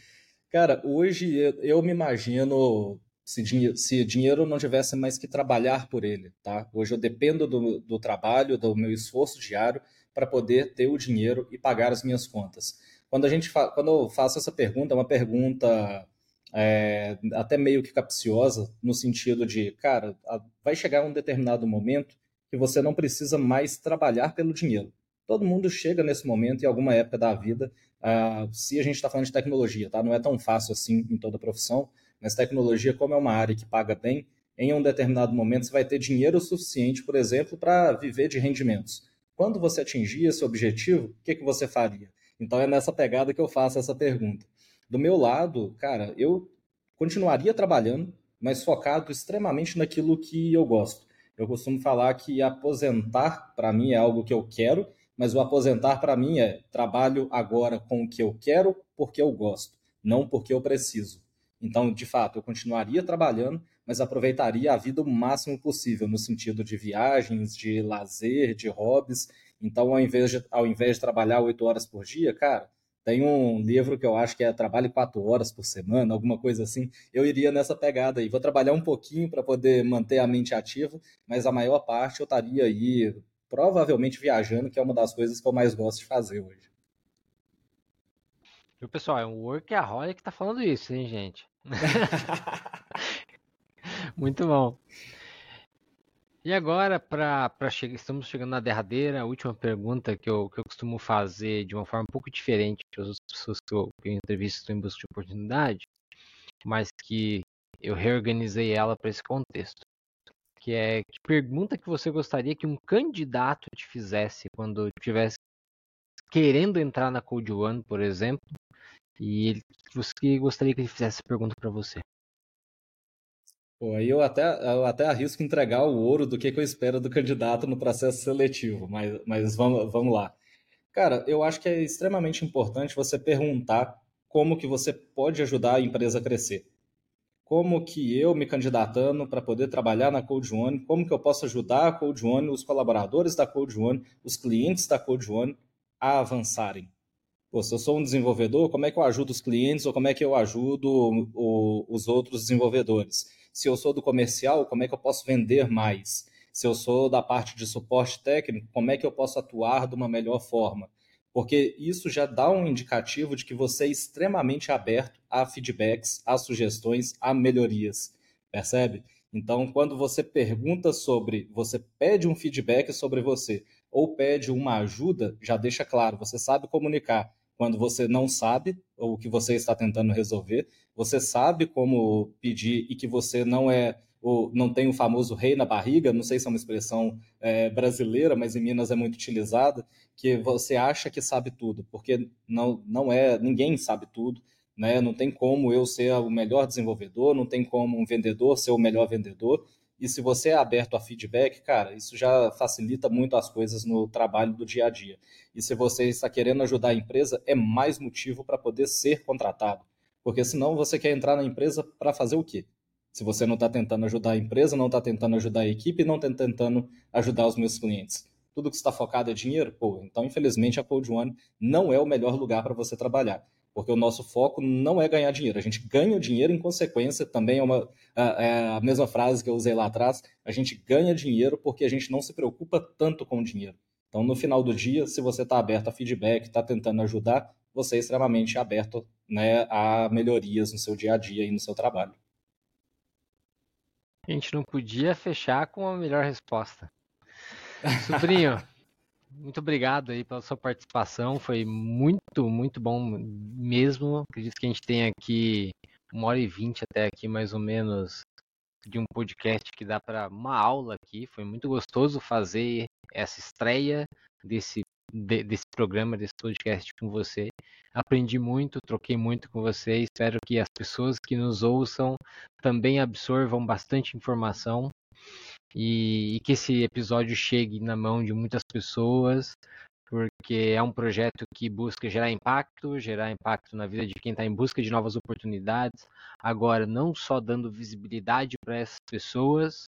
Cara, hoje eu, eu me imagino se, se dinheiro não tivesse mais que trabalhar por ele, tá? Hoje eu dependo do, do trabalho, do meu esforço diário para poder ter o dinheiro e pagar as minhas contas. Quando a gente quando eu faço essa pergunta, é uma pergunta é, até meio que capciosa, no sentido de, cara, vai chegar um determinado momento que você não precisa mais trabalhar pelo dinheiro. Todo mundo chega nesse momento, em alguma época da vida, uh, se a gente está falando de tecnologia, tá? Não é tão fácil assim em toda profissão, mas tecnologia, como é uma área que paga bem, em um determinado momento você vai ter dinheiro suficiente, por exemplo, para viver de rendimentos. Quando você atingir esse objetivo, o que, que você faria? Então é nessa pegada que eu faço essa pergunta. Do meu lado, cara, eu continuaria trabalhando, mas focado extremamente naquilo que eu gosto. Eu costumo falar que aposentar, para mim, é algo que eu quero, mas o aposentar, para mim, é trabalho agora com o que eu quero, porque eu gosto, não porque eu preciso. Então, de fato, eu continuaria trabalhando, mas aproveitaria a vida o máximo possível, no sentido de viagens, de lazer, de hobbies. Então, ao invés de, ao invés de trabalhar oito horas por dia, cara, tem um livro que eu acho que é Trabalhe quatro horas por semana, alguma coisa assim. Eu iria nessa pegada aí. Vou trabalhar um pouquinho para poder manter a mente ativa, mas a maior parte eu estaria aí, provavelmente viajando, que é uma das coisas que eu mais gosto de fazer hoje. Viu, pessoal? É um workaholic que tá falando isso, hein, gente? Muito bom. E agora, para chegar, estamos chegando na derradeira, a última pergunta que eu, que eu costumo fazer de uma forma um pouco diferente para as pessoas que eu, que eu entrevisto em busca de oportunidade, mas que eu reorganizei ela para esse contexto. Que é que pergunta que você gostaria que um candidato te fizesse quando estivesse querendo entrar na Code One, por exemplo, e ele, você gostaria que ele fizesse pergunta para você? Pô, aí eu até, eu até arrisco entregar o ouro do que, que eu espero do candidato no processo seletivo, mas, mas vamos, vamos lá. Cara, eu acho que é extremamente importante você perguntar como que você pode ajudar a empresa a crescer. Como que eu me candidatando para poder trabalhar na Code One, como que eu posso ajudar a Code One, os colaboradores da Code One, os clientes da Code One a avançarem. Pô, se eu sou um desenvolvedor, como é que eu ajudo os clientes ou como é que eu ajudo o, os outros desenvolvedores? Se eu sou do comercial, como é que eu posso vender mais? Se eu sou da parte de suporte técnico, como é que eu posso atuar de uma melhor forma? Porque isso já dá um indicativo de que você é extremamente aberto a feedbacks, a sugestões, a melhorias. Percebe? Então, quando você pergunta sobre, você pede um feedback sobre você ou pede uma ajuda, já deixa claro, você sabe comunicar quando você não sabe o que você está tentando resolver, você sabe como pedir e que você não é o, não tem o famoso rei na barriga, não sei se é uma expressão é, brasileira, mas em Minas é muito utilizada, que você acha que sabe tudo, porque não, não é, ninguém sabe tudo, né? Não tem como eu ser o melhor desenvolvedor, não tem como um vendedor ser o melhor vendedor, e se você é aberto a feedback, cara, isso já facilita muito as coisas no trabalho do dia a dia. E se você está querendo ajudar a empresa, é mais motivo para poder ser contratado. Porque senão você quer entrar na empresa para fazer o quê? Se você não está tentando ajudar a empresa, não está tentando ajudar a equipe, não está tentando ajudar os meus clientes. tudo que está focado é dinheiro, pô, então infelizmente a Code One não é o melhor lugar para você trabalhar, porque o nosso foco não é ganhar dinheiro, a gente ganha dinheiro em consequência, também é, uma, é a mesma frase que eu usei lá atrás, a gente ganha dinheiro porque a gente não se preocupa tanto com o dinheiro. Então, no final do dia, se você está aberto a feedback, está tentando ajudar, você é extremamente aberto né, a melhorias no seu dia a dia e no seu trabalho. A gente não podia fechar com a melhor resposta. Sobrinho, muito obrigado aí pela sua participação. Foi muito, muito bom mesmo. Acredito que a gente tem aqui uma hora e vinte até aqui, mais ou menos, de um podcast que dá para uma aula aqui. Foi muito gostoso fazer essa estreia desse, de, desse programa, desse podcast com você. Aprendi muito, troquei muito com você. Espero que as pessoas que nos ouçam também absorvam bastante informação e, e que esse episódio chegue na mão de muitas pessoas porque é um projeto que busca gerar impacto, gerar impacto na vida de quem está em busca de novas oportunidades. Agora, não só dando visibilidade para essas pessoas,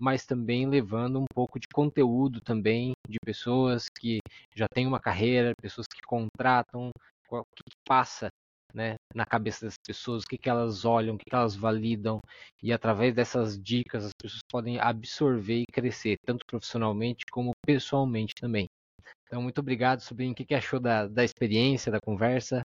mas também levando um pouco de conteúdo também de pessoas que já têm uma carreira, pessoas que contratam, o que passa né, na cabeça das pessoas, o que, que elas olham, o que, que elas validam, e através dessas dicas as pessoas podem absorver e crescer, tanto profissionalmente como pessoalmente também. Então, muito obrigado, sobrinho. O que, achou da, da experiência, da conversa?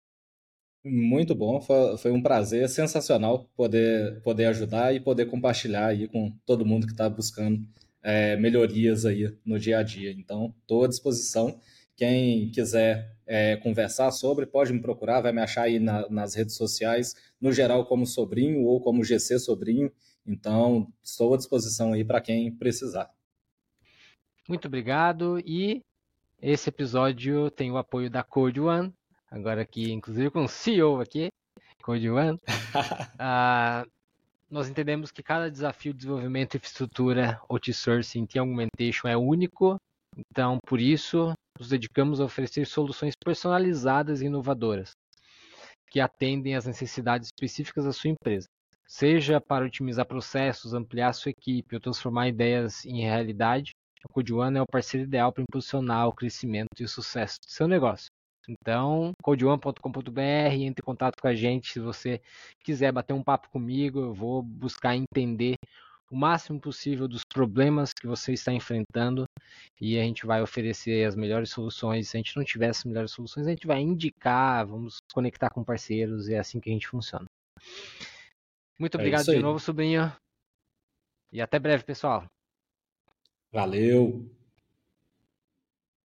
Muito bom, foi, foi um prazer sensacional poder, poder ajudar e poder compartilhar aí com todo mundo que está buscando é, melhorias aí no dia a dia. Então, estou à disposição. Quem quiser é, conversar sobre, pode me procurar, vai me achar aí na, nas redes sociais, no geral como Sobrinho ou como GC Sobrinho. Então, estou à disposição aí para quem precisar. Muito obrigado e esse episódio tem o apoio da Code One, agora aqui, inclusive com o CEO aqui, Code One. ah, nós entendemos que cada desafio de desenvolvimento de infraestrutura outsourcing tem augmentation é único, então por isso nos dedicamos a oferecer soluções personalizadas e inovadoras que atendem às necessidades específicas da sua empresa, seja para otimizar processos, ampliar sua equipe ou transformar ideias em realidade, a CodeOne é o parceiro ideal para impulsionar o crescimento e o sucesso do seu negócio. Então, codeone.com.br, entre em contato com a gente se você quiser bater um papo comigo, eu vou buscar entender o máximo possível dos problemas que você está enfrentando e a gente vai oferecer as melhores soluções. Se a gente não tiver as melhores soluções, a gente vai indicar, vamos conectar com parceiros, é assim que a gente funciona. Muito é obrigado é de novo, sobrinho. E até breve, pessoal. Valeu!